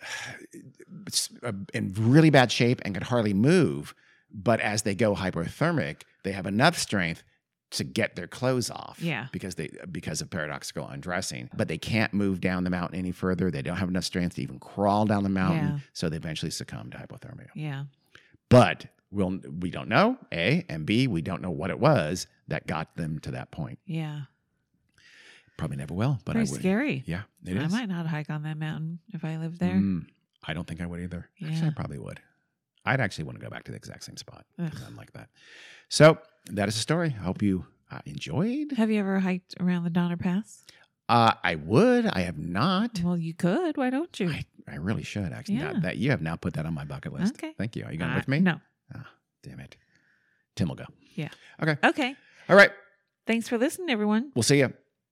[SPEAKER 1] *sighs* Uh, in really bad shape and could hardly move. But as they go hypothermic, they have enough strength to get their clothes off.
[SPEAKER 2] Yeah.
[SPEAKER 1] Because they because of paradoxical undressing. But they can't move down the mountain any further. They don't have enough strength to even crawl down the mountain.
[SPEAKER 2] Yeah.
[SPEAKER 1] So they eventually succumb to hypothermia.
[SPEAKER 2] Yeah.
[SPEAKER 1] But we'll we don't know, A, and B, we don't know what it was that got them to that point.
[SPEAKER 2] Yeah.
[SPEAKER 1] Probably never will, but
[SPEAKER 2] Pretty
[SPEAKER 1] I would.
[SPEAKER 2] scary.
[SPEAKER 1] Yeah, it is.
[SPEAKER 2] I might not hike on that mountain if I lived there.
[SPEAKER 1] Mm, I don't think I would either. Actually, I probably would. I'd actually want to go back to the exact same spot.
[SPEAKER 2] Ugh.
[SPEAKER 1] 'cause I'm like that. So that is the story. I hope you uh, enjoyed.
[SPEAKER 2] Have you ever hiked around the Donner Pass?
[SPEAKER 1] Uh, I would. I have not.
[SPEAKER 2] Well, you could. Why don't you?
[SPEAKER 1] I, I really should actually. Now
[SPEAKER 2] Yeah.
[SPEAKER 1] that you have now put that on my bucket list.
[SPEAKER 2] Okay.
[SPEAKER 1] Thank you. Are you going
[SPEAKER 2] Uh,
[SPEAKER 1] with me?
[SPEAKER 2] No.
[SPEAKER 1] Damn it. Tim will go.
[SPEAKER 2] Yeah.
[SPEAKER 1] Okay.
[SPEAKER 2] Okay.
[SPEAKER 1] All right.
[SPEAKER 2] Thanks for listening, everyone.
[SPEAKER 1] We'll see you.